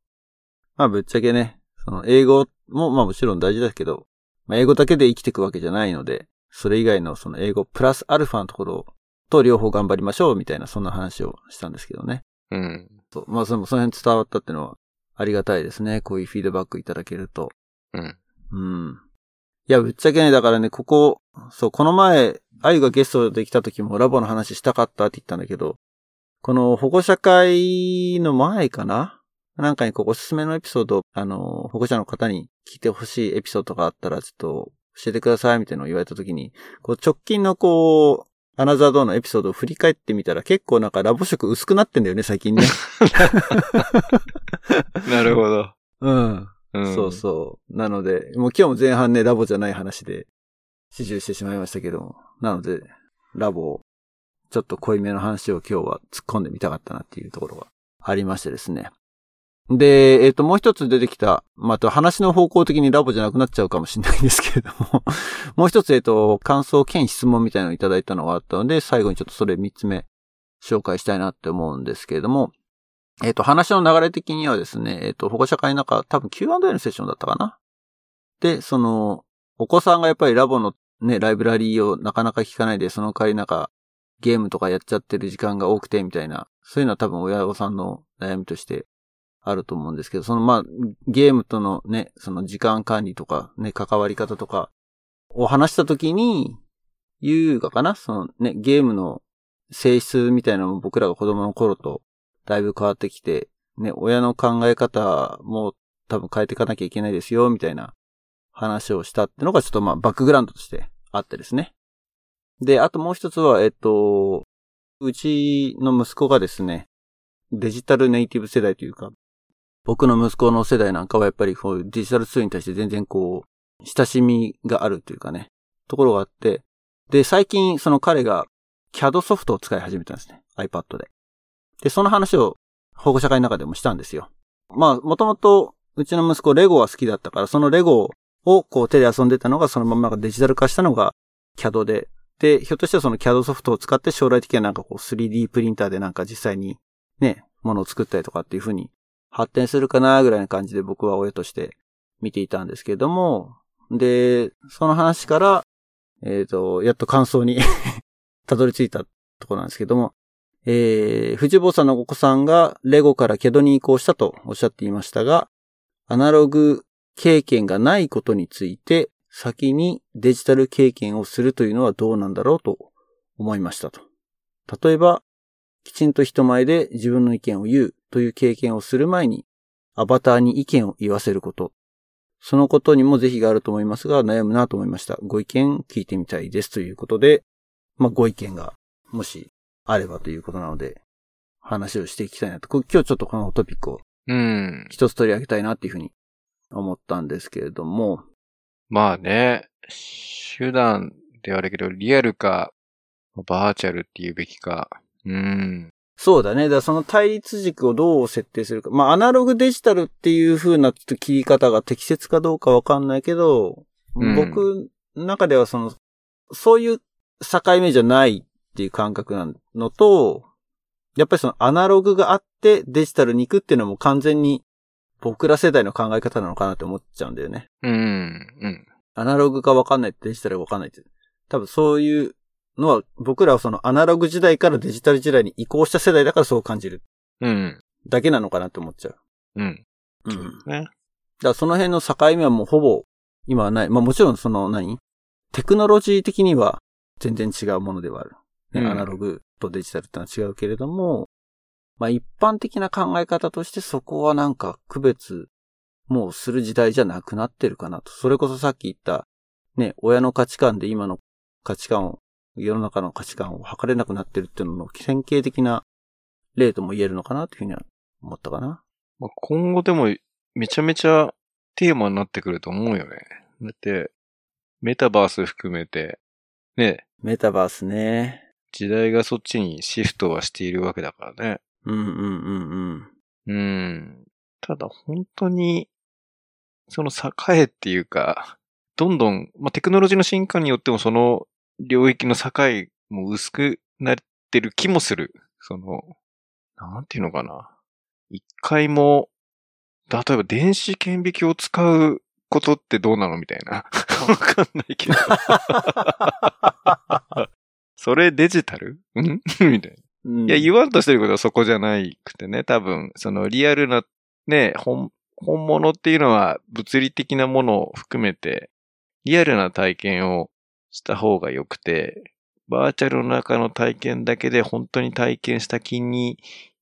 まあぶっちゃけね、その英語もまあもちろん大事だけど、まあ英語だけで生きていくわけじゃないので、それ以外のその英語プラスアルファのところと両方頑張りましょうみたいなそんな話をしたんですけどね。うん。そうまあそのその辺伝わったってのはありがたいですね。こういうフィードバックいただけると。うん。うん。いや、ぶっちゃけね、だからね、ここ、そう、この前、あゆがゲストで来た時もラボの話したかったって言ったんだけど、この保護者会の前かな？なんかにこうおすすめのエピソード、あの、保護者の方に聞いてほしいエピソードがあったら、ちょっと教えてくださいみたいなのを言われたときに、こう直近のこう、アナザードーのエピソードを振り返ってみたら結構なんかラボ色薄くなってんだよね、最近ね。なるほど。うん。うん、そうそう。なので、もう今日も前半ね、ラボじゃない話で、始終してしまいましたけども。なので、ラボ、ちょっと濃いめの話を今日は突っ込んでみたかったなっていうところがありましてですね。で、えっ、ー、と、もう一つ出てきた、また話の方向的にラボじゃなくなっちゃうかもしれないんですけれども もう一つ、えっ、ー、と、感想兼質問みたいなのをいただいたのがあったので、最後にちょっとそれ三つ目紹介したいなって思うんですけれども、えっ、ー、と、話の流れ的にはですね、えっ、と、保護者会の中、多分 Q&A のセッションだったかな？で、その、お子さんがやっぱりラボのね、ライブラリーをなかなか聞かないで、その代わりなんか、ゲームとかやっちゃってる時間が多くて、みたいな、そういうのは多分親御さんの悩みとしてあると思うんですけど、そのまあ、ゲームとのね、その時間管理とか、ね、関わり方とかを話したときに、優雅かな？そのね、ゲームの性質みたいなのも僕らが子供の頃とだいぶ変わってきて、ね、親の考え方も多分変えていかなきゃいけないですよ、みたいな話をしたってのがちょっとまあバックグラウンドとしてあってですね。で、あともう一つは、えっと、うちの息子がですね、デジタルネイティブ世代というか、僕の息子の世代なんかはやっぱりこうデジタルツールに対して全然こう、親しみがあるというかね、ところがあって、で、最近その彼が CAD ソフトを使い始めたんですね。iPad で。で、その話を保護者会の中でもしたんですよ。まあ、もともとうちの息子レゴは好きだったから、そのレゴをこう手で遊んでたのがそのままデジタル化したのが CAD で、で、ひょっとしたらその CAD ソフトを使って将来的にはなんかこう 3D プリンターでなんか実際にね、ものを作ったりとかっていう風に発展するかなぐらいな感じで僕は親として見ていたんですけれども、で、その話から、えっ、ー、と、やっと感想に たどり着いたところなんですけども、えー、藤坊さんのお子さんがレゴからケドに移行したとおっしゃっていましたが、アナログ経験がないことについて先にデジタル経験をするというのはどうなんだろうと思いましたと。例えば、きちんと人前で自分の意見を言うという経験をする前に、アバターに意見を言わせること。そのことにも是非があると思いますが、悩むなと思いました。ご意見聞いてみたいですということで、まあ、ご意見が、もし、あればということなので、話をしていきたいなと。今日ちょっとこのトピックを、うん。一つ取り上げたいなっていうふうに思ったんですけれども、まあね、手段ではあるけど、リアルか、バーチャルって言うべきか。うん。そうだね。だからその対立軸をどう設定するか。まあ、アナログデジタルっていう風な切り方が適切かどうかわかんないけど、うん、僕の中ではその、そういう境目じゃないっていう感覚なのと、やっぱりそのアナログがあってデジタルに行くっていうのも完全に僕ら世代の考え方なのかなって思っちゃうんだよね。うん。うん。アナログがわかんないってデジタルがわかんないって。多分そういうのは、僕らはそのアナログ時代からデジタル時代に移行した世代だからそう感じる。うん。だけなのかなって思っちゃう。うん。うん。ね。だからその辺の境目はもうほぼ今はない。まあもちろんその何？テクノロジー的には全然違うものではある。ね、うん、アナログとデジタルってのは違うけれども、まあ一般的な考え方としてそこはなんか区別もうする時代じゃなくなってるかなと。それこそさっき言った、ね、親の価値観で今の価値観を、世の中の価値観を測れなくなってるっていうのの典型的な例とも言えるのかなというふうには思ったかな。まあ、今後でもめちゃめちゃテーマになってくると思うよね。だって、メタバース含めて、ね。メタバースね。時代がそっちにシフトはしているわけだからね。うんうんうんうん。うん。ただ本当に、その栄えっていうか、どんどん、まあ、テクノロジーの進化によってもその領域の境も薄くなってる気もする。その、なんていうのかな。一回も、例えば電子顕微鏡を使うことってどうなのみたいな。わかんないけど。それデジタル？ん？みたいな。いや、言わんとしてることはそこじゃないくてね、多分、そのリアルな、ね、本、本物っていうのは物理的なものを含めて、リアルな体験をした方が良くて、バーチャルの中の体験だけで本当に体験した気に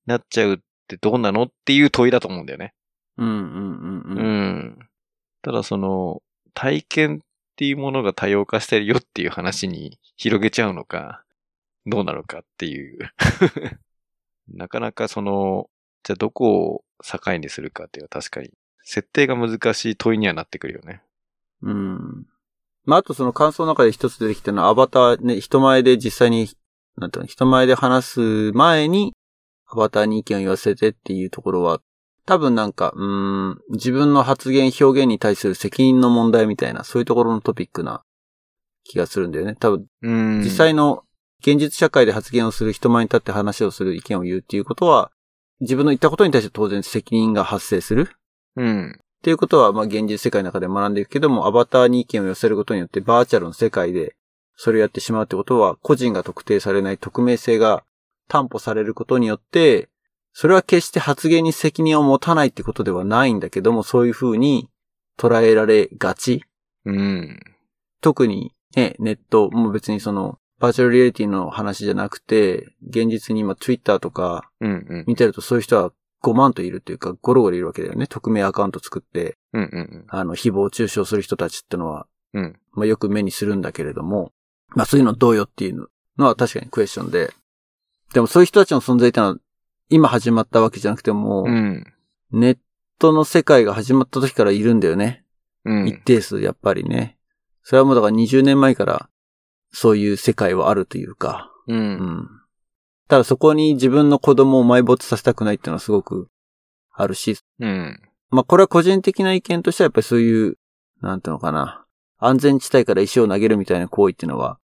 なっちゃうってどうなのっていう問いだと思うんだよね。うんうんうんうん。うん。ただその、体験っていうものが多様化してるよっていう話に広げちゃうのか、どうなのかっていう なかなかその、じゃあどこを境にするかっていうのは確かに、設定が難しい問いにはなってくるよね。うん。まあ、あとその感想の中で一つ出てきたのは、アバターね、人前で実際に、なんていうの、人前で話す前に、アバターに意見を言わせてっていうところは、多分なんか、うん、自分の発言表現に対する責任の問題みたいな、そういうところのトピックな気がするんだよね。多分、実際の現実社会で発言をする、人前に立って話をする、意見を言うっていうことは、自分の言ったことに対して当然責任が発生する。うん。っていうことは、まあ、現実世界の中で学んでいくけども、アバターに意見を寄せることによって、バーチャルの世界で、それをやってしまうってことは、個人が特定されない匿名性が担保されることによって、それは決して発言に責任を持たないってことではないんだけども、そういう風に捉えられがち。うん。特にね、ネット、もう別にその、バーチャルリアリティの話じゃなくて、現実に今 Twitter とか。見てるとそういう人は5万といるっていうか、ゴロゴロいるわけだよね。匿名アカウント作って、うんうんあの、誹謗中傷する人たちってのは、うん。うん。まあよく目にするんだけれども、まあそういうのどうよっていうのは確かにクエスチョンで、でもそういう人たちの存在ってのは、今始まったわけじゃなくても、うん。ネットの世界が始まった時からいるんだよね。うん。一定数やっぱりね。それはもうだから20年前からそういう世界はあるというか。う。うんん。ただそこに自分の子供を埋没させたくないっていうのはすごくあるし、うん。まあこれは個人的な意見としてはやっぱりそういう、なんていうのかな。安全地帯から石を投げるみたいな行為っていうのは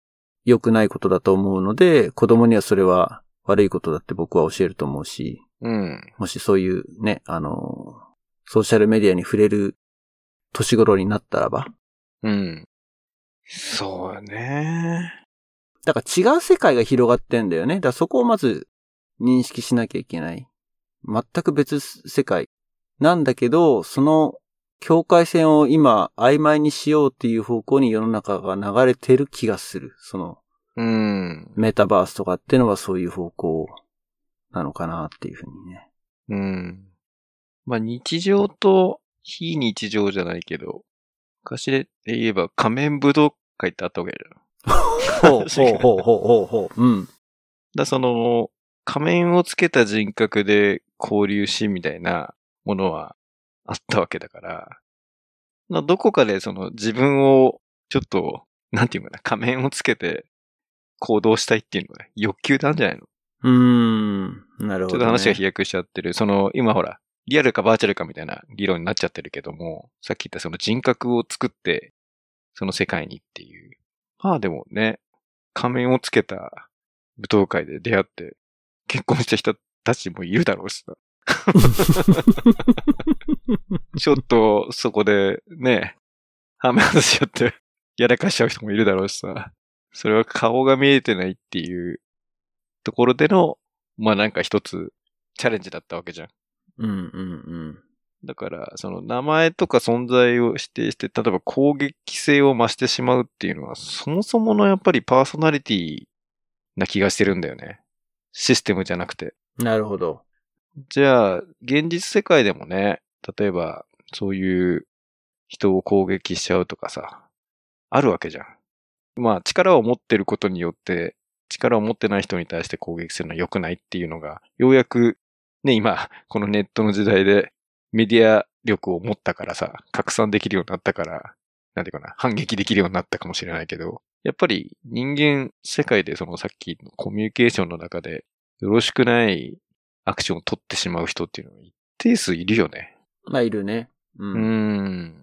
良くないことだと思うので、子供にはそれは悪いことだって僕は教えると思うし、うん。もしそういうね、あの、ソーシャルメディアに触れる年頃になったらば、うん。そうよね。だから違う世界が広がってんだよね。だからそこをまず認識しなきゃいけない。全く別世界なんだけど、その境界線を今曖昧にしようっていう方向に世の中が流れてる気がする。そのうん。メタバースとかってのはそういう方向なのかなっていうふうにね。うん。まあ日常と非日常じゃないけど、昔で言えば仮面武道会ってあったわけじゃん。ほうほうほうほうほうほう。うん。だその、仮面をつけた人格で交流しみたいなものはあったわけだから、などこかでその自分をちょっと、なんていうかな、仮面をつけて行動したいっていうのがね欲求なんじゃないのうーん。なるほど、ね。ちょっと話が飛躍しちゃってる。その、今ほら、リアルかバーチャルかみたいな議論になっちゃってるけども、さっき言ったその人格を作って、その世界にっていう。まあでもね、仮面をつけた舞踏会で出会って、結婚した人たちもいるだろうしさ。ちょっとそこでね、ハメ外しちゃって、やらかしちゃう人もいるだろうしさ。それは顔が見えてないっていうところでの、まあなんか一つチャレンジだったわけじゃん。うんうんうん。だから、その名前とか存在を指定して、例えば攻撃性を増してしまうっていうのは、そもそものやっぱりパーソナリティな気がしてるんだよね。システムじゃなくて。なるほど。じゃあ、現実世界でもね、例えば、そういう人を攻撃しちゃうとかさ、あるわけじゃん。まあ、力を持ってることによって、力を持ってない人に対して攻撃するのは良くないっていうのが、ようやく、ね、今、このネットの時代でメディア力を持ったからさ、拡散できるようになったから、なんていうかな、反撃できるようになったかもしれないけど、やっぱり人間世界でそのさっきのコミュニケーションの中で、よろしくないアクションを取ってしまう人っていうのは一定数いるよね。まあ、いるね。う。うんん。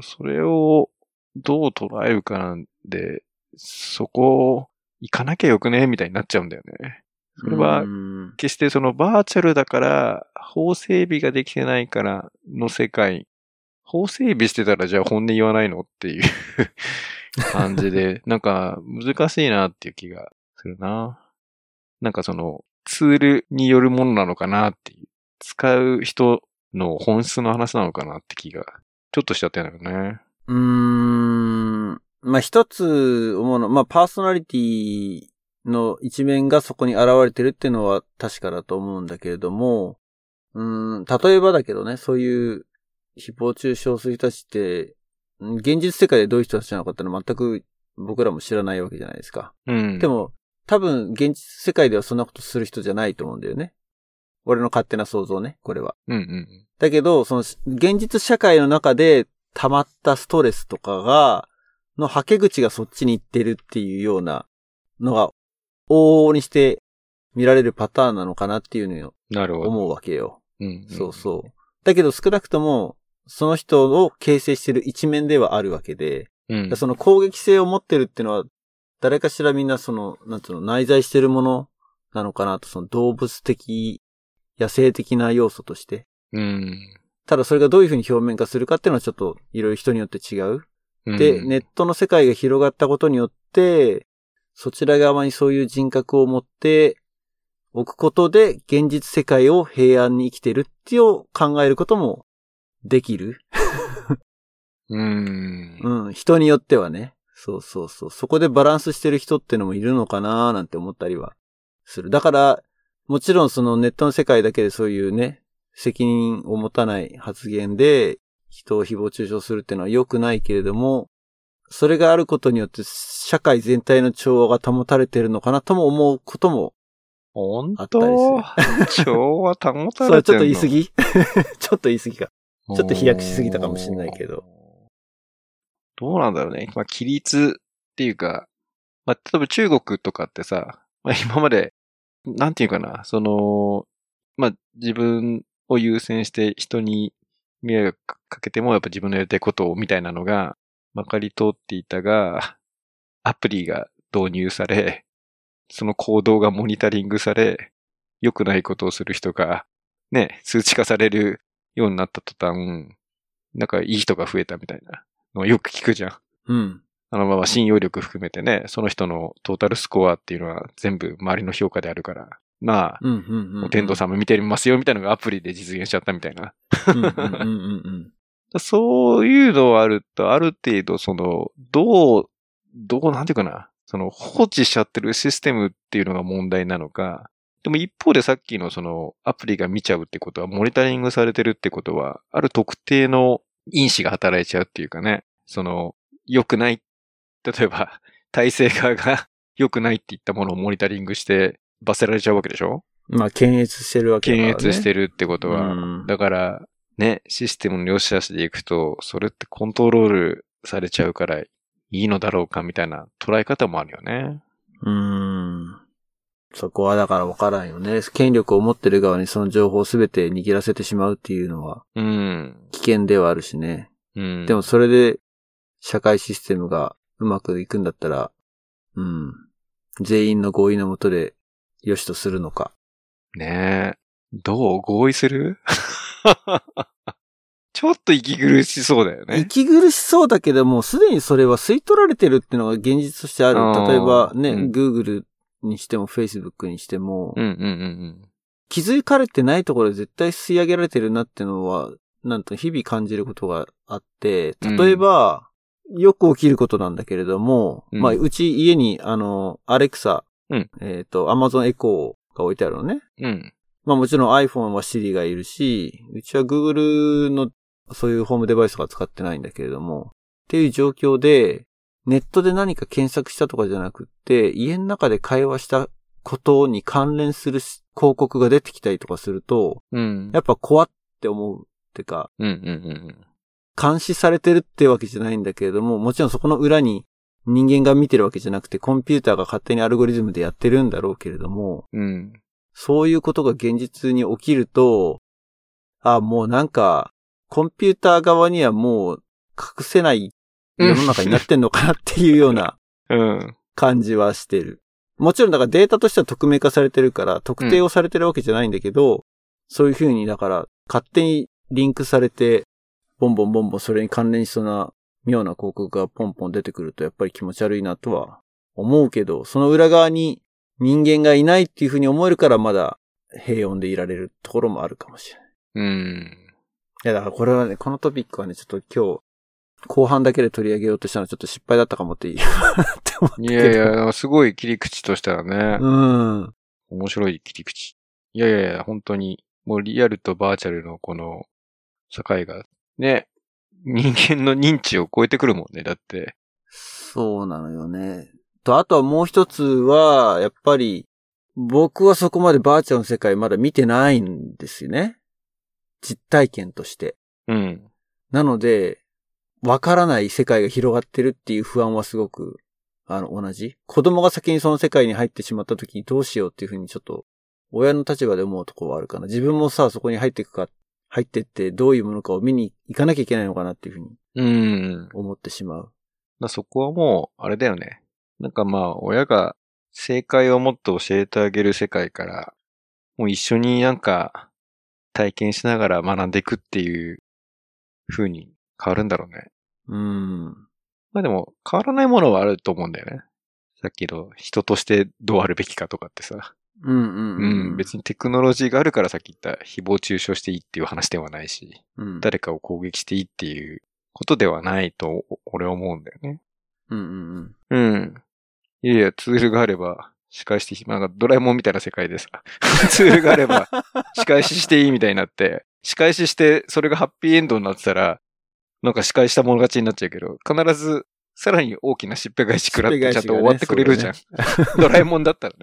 それをどう捉えるかなんで、そこを行かなきゃよくね？みたいになっちゃうんだよね。それはうん決してそのバーチャルだから、法整備ができてないからの世界、法整備してたらじゃあ本音言わないのっていう感じで、なんか難しいなっていう気がするな。なんかそのツールによるものなのかなっていう、使う人の本質の話なのかなって気がちょっとしちゃってるんだよね。うーん。まあ、一つ思うの、まあ、パーソナリティの一面がそこに現れてるっていうのは確かだと思うんだけれども、うーん、例えばだけどね、そういう誹謗中傷する人たちって、ん現実世界でどういう人たちなのかっていうのは全く僕らも知らないわけじゃないですか。うん。で、も、多分現実世界ではそんなことする人じゃないと思うんだよね。俺の勝手な想像ね、これは。うんうんだけど、その、現実社会の中で溜まったストレスとかが、のはけ口がそっちに行ってるっていうようなのが、往々にして見られるパターンなのかなっていうのをなるほど。思うわけよ。うんうんそうそう。だけど少なくとも、その人を形成してる一面ではあるわけで、うん。その攻撃性を持ってるっていうのは、誰かしらみんなその、なんつうの、内在してるものなのかなと、その動物的、野生的な要素として。うん。ただそれがどういうふうに表面化するかっていうのはちょっといろいろ人によって違う。うんで、ネットの世界が広がったことによって、そちら側にそういう人格を持って、置くことで現実世界を平安に生きてるっていうを考えることもできる。うーん。うん、人によってはね。そうそうそう。そこでバランスしてる人ってのもいるのかなーなんて思ったりはする。だから、もちろんそのネットの世界だけでそういうね、責任を持たない発言で人を誹謗中傷するっていうのは良くないけれども、それがあることによって社会全体の調和が保たれてるのかなとも思うことも、本当？調和保たれてんの？それちょっと言い過ぎ？ちょっと言い過ぎか。ちょっと飛躍しすぎたかもしれないけど。どうなんだろうね。まあ、規律っていうか、まあ、例えば中国とかってさ、まあ、今まで、なんていうかな、その、まあ、自分を優先して人に迷惑かけてもやっぱ自分のやりたいことをみたいなのが、まかり通っていたが、アプリが導入され、その行動がモニタリングされ、良くないことをする人が、ね、数値化されるようになった途端、なんかいい人が増えたみたいなのをよく聞くじゃん。うん。あのまま信用力含めてね、その人のトータルスコアっていうのは全部周りの評価であるから、まあ、うん、うん、うん。天童さんも見てますよみたいなのがアプリで実現しちゃったみたいな。うん、うん、うん、うん。そういうのはあると、ある程度その、どう、どうなんていうかな、その放置しちゃってるシステムっていうのが問題なのか、でも一方でさっきのそのアプリが見ちゃうってことは、モニタリングされてるってことは、ある特定の因子が働いちゃうっていうかね、その、良くない、例えば、体制側が 良くないって言ったものをモニタリングして罰せられちゃうわけでしょ？まあ、検閲してるわけだから、ね。検閲してるってことは。うん。だから、ね、システムの良し悪しでいくと、それってコントロールされちゃうからいいのだろうかみたいな捉え方もあるよね。うーん。そこはだから分からんよね。権力を持ってる側にその情報をすべて握らせてしまうっていうのはうん。危険ではあるしね。うん。でもそれで社会システムがうまくいくんだったら、うん。全員の合意のもとで良しとするのか。ねえ。どう合意する？ちょっと息苦しそうだよね。息苦しそうだけども、すでにそれは吸い取られてるっていうのが現実としてある。例えばね、うん Google にしても Facebook にしても、うんうんうん気づかれてないところで絶対吸い上げられてるなっていうのは、なんと日々感じることがあって、例えば、よく起きることなんだけれども、うんまあ、うち家に、あの、アレクサ、うんえっ、と、Amazon Echo が置いてあるのね。うん。うん。まあもちろん iPhone は Siri がいるし、うちは Google のそういうホームデバイスとか使ってないんだけれども、っていう状況で、ネットで何か検索したとかじゃなくって、家の中で会話したことに関連する広告が出てきたりとかすると、うん。やっぱ怖って思うってか、うんうんうん監視されてるってわけじゃないんだけれども、もちろんそこの裏に人間が見てるわけじゃなくて、コンピューターが勝手にアルゴリズムでやってるんだろうけれども、うん。うん。そういうことが現実に起きると、あ、もうなんか、コンピューター側にはもう隠せない世の中になってんのかなっていうような うん。感じはしてる。もちろんだからデータとしては匿名化されてるから、特定をされてるわけじゃないんだけど、そういうふうにだから勝手にリンクされて、ボンボンボンボンそれに関連しそうな妙な広告がポンポン出てくるとやっぱり気持ち悪いなとは思うけど、その裏側に人間がいないっていうふうに思えるからまだ平穏でいられるところもあるかもしれない。うん。いやだからこれはね、このトピックはね、ちょっと今日、後半だけで取り上げようとしたのはちょっと失敗だったかもっていいって思ったい。やいや、すごい切り口としたらね、うん。面白い切り口。いやいやいや、本当に、もうリアルとバーチャルのこの境が、ね、人間の認知を超えてくるもんね。だって、そうなのよね。と、あとはもう一つは、やっぱり、僕はそこまでバーチャルの世界まだ見てないんですよね。実体験として。うん。なので、わからない世界が広がってるっていう不安はすごく、あの、同じ。子供が先にその世界に入ってしまった時にどうしようっていうふうにちょっと、親の立場で思うところはあるかな。自分もさ、そこに入っていくか、入ってってどういうものかを見に行かなきゃいけないのかなっていうふうにうん。思ってしまう。だそこはもう、あれだよね。なんかまあ、親が正解をもっと教えてあげる世界から、もう一緒になんか、体験しながら学んでいくっていう風に変わるんだろうね。うん。まあでも、変わらないものはあると思うんだよね。さっきの人としてどうあるべきかとかってさ。うんうんううん。ん、別にテクノロジーがあるからさっき言った誹謗中傷していいっていう話ではないし、うん。誰かを攻撃していいっていうことではないと俺は思うんだよね。うんうんうん。いやいや、ツールがあれば、仕返して、なんかドラえもんみたいな世界でさ、ツールがあれば、仕返ししていいみたいになって、仕返しして、それがハッピーエンドになってたら、なんか仕返したもの勝ちになっちゃうけど、必ず、さらに大きなしっぺ返し食らってちゃんと終わってくれるじゃん。ドラえもんだったら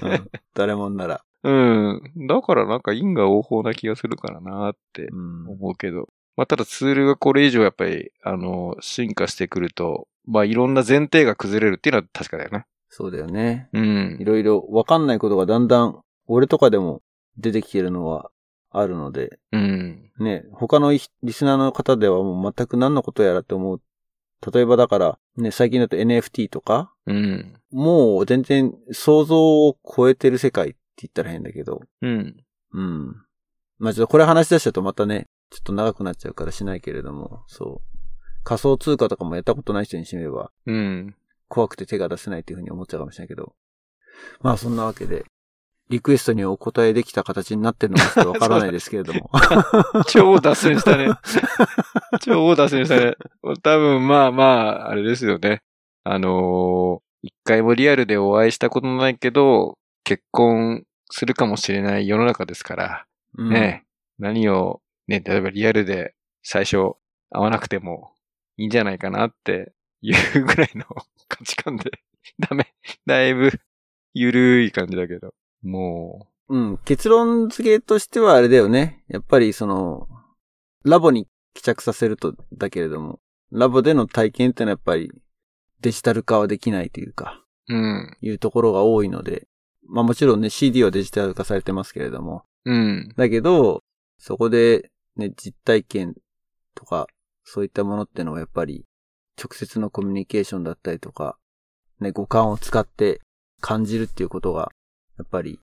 ね。うん。誰もんなら。うん。だからなんか因果応報な気がするからなってうん。思うけど。まあ、ただツールがこれ以上やっぱり、あの、進化してくると、まあ、いろんな前提が崩れるっていうのは確かだよね。そうだよね。うんい。ろいろわかんないことがだんだん、俺とかでも出てきてるのはあるので、うん。ね、他のリスナーの方ではもう全く何のことやらって思う。例えばだから、ね、最近だと NFT とか、うん。もう全然想像を超えてる世界って言ったら変だけど、うん。うん。まあちょっとこれ話し出しちゃうとまたね、ちょっと長くなっちゃうからしないけれども、そう。仮想通貨とかもやったことない人にしてみれば、うん。怖くて手が出せないっていうふうに思っちゃうかもしれないけど。まあそんなわけで、リクエストにお答えできた形になってるのかちょっとわからないですけれども。超脱線したね。超脱線したね。多分まあまあ、あれですよね。あのー一回もリアルでお会いしたことのないけど、結婚するかもしれない世の中ですから、うんね、何を、ね、例えばリアルで最初会わなくてもいいんじゃないかなっていうぐらいの価値観で、ダメ。だいぶ、ゆるい感じだけど、もうん。結論付けとしてはあれだよね。やっぱりその、ラボに帰着させるとだけれども、ラボでの体験ってのはやっぱりデジタル化はできないというか、う、うん、いうところが多いので、まあもちろんね、CD はデジタル化されてますけれども、うん、だけど、そこでね、実体験とか、そういったものってのはやっぱり、直接のコミュニケーションだったりとか、ね、五感を使って感じるっていうことが、やっぱり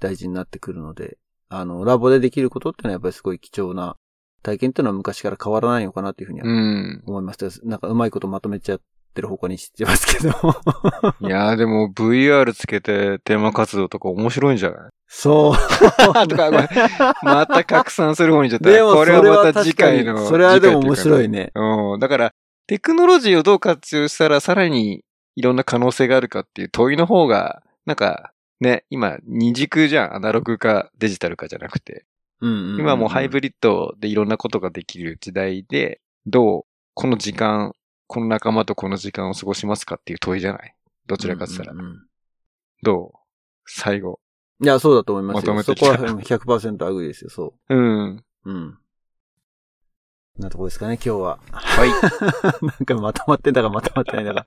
大事になってくるので、あの、ラボでできることってのはやっぱりすごい貴重な体験っていうのは昔から変わらないのかなっていうふうにはうん。思います。なんかうまいことまとめちゃってる方向に知ってますけど。いやーでも VR つけてテーマ活動とか面白いんじゃない？そう。とかごめんまた拡散する方にちょっと。でも、これはまた次回の。それはでも面白いね。ね。うん。だから、テクノロジーをどう活用したらさらにいろんな可能性があるかっていう問いの方が、なんか、ね、今、二軸じゃん。アナログかデジタルかじゃなくて。うんうんうん今もうハイブリッドでいろんなことができる時代で、どう、この時間、この仲間とこの時間を過ごしますかっていう問いじゃない？どちらかって言ったら。うんうんうんどう？最後。いや、そうだと思いますよ。まとめてそこはうん100%アグリですよ、そうん。う。うん。こんなとこですかね、今日は。はい。なんかまとまってんだかまとまってないんだか、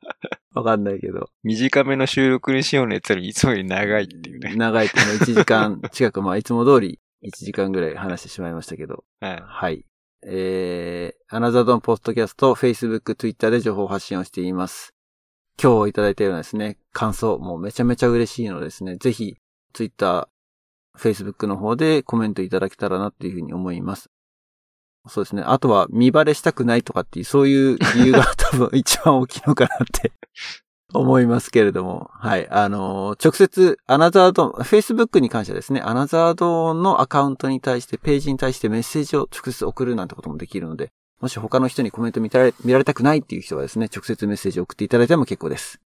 わかんないけど。短めの収録にしようねって言ったらいつもより長いっていうね。長いっていうのは1時間近く、まあいつも通り1時間ぐらい話してしまいましたけど。はい。はい。えー、アナザードンポストキャスト、Facebook、Twitter で情報発信をしています。今日いただいたようなですね、感想、もうめちゃめちゃ嬉しいのですね、ぜひ、Twitter、Facebook の方でコメントいただけたらなっていうふうに思います。そうですね。あとは、見バレしたくないとかっていう、そういう理由が多分一番大きいのかなって思いますけれども。はい。あの直接、アナザードン、Facebook に関してはですね、アナザードのアカウントに対して、ページに対してメッセージを直接送るなんてこともできるので、もし他の人にコメント見られ見られたくないっていう人はですね、直接メッセージを送っていただいても結構です。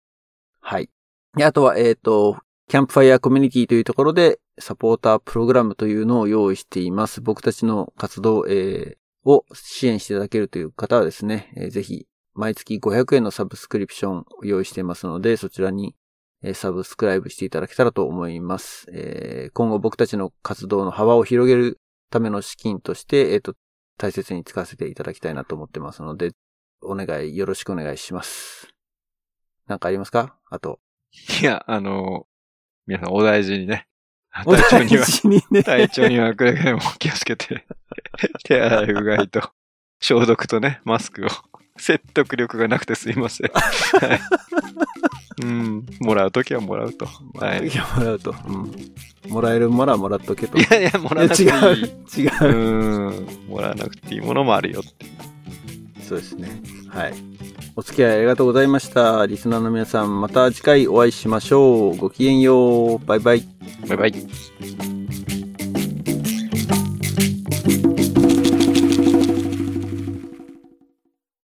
はい。であとは、えっ、と、キャンプファイヤーコミュニティというところで、サポータープログラムというのを用意しています。僕たちの活動、えーを支援していただけるという方はですね、えーぜひ、毎月500円のサブスクリプションを用意していますので、そちらに、えーサブスクライブしていただけたらと思います。えー今後僕たちの活動の幅を広げるための資金として、えっ、と、大切に使わせていただきたいなと思ってますので、お願い、よろしくお願いします。なんかありますか？あと。いや、あの、皆さんお大事にね。お大事にね。体調にはくれぐれも気をつけて、手洗いうがいと、消毒とね、マスクを。説得力がなくてすいません。はい。うん、もらうときはもらうと。はい。いいや、もらうと。うん。もらえるものはもらっとけと。いやいや、もらわなくていい。や違う。違う。うん、もらわなくていいものもあるよって。そうですね。はい。お付き合いありがとうございました。リスナーの皆さん、また次回お会いしましょう。ごきげんよう。バイバイ。バイバイ。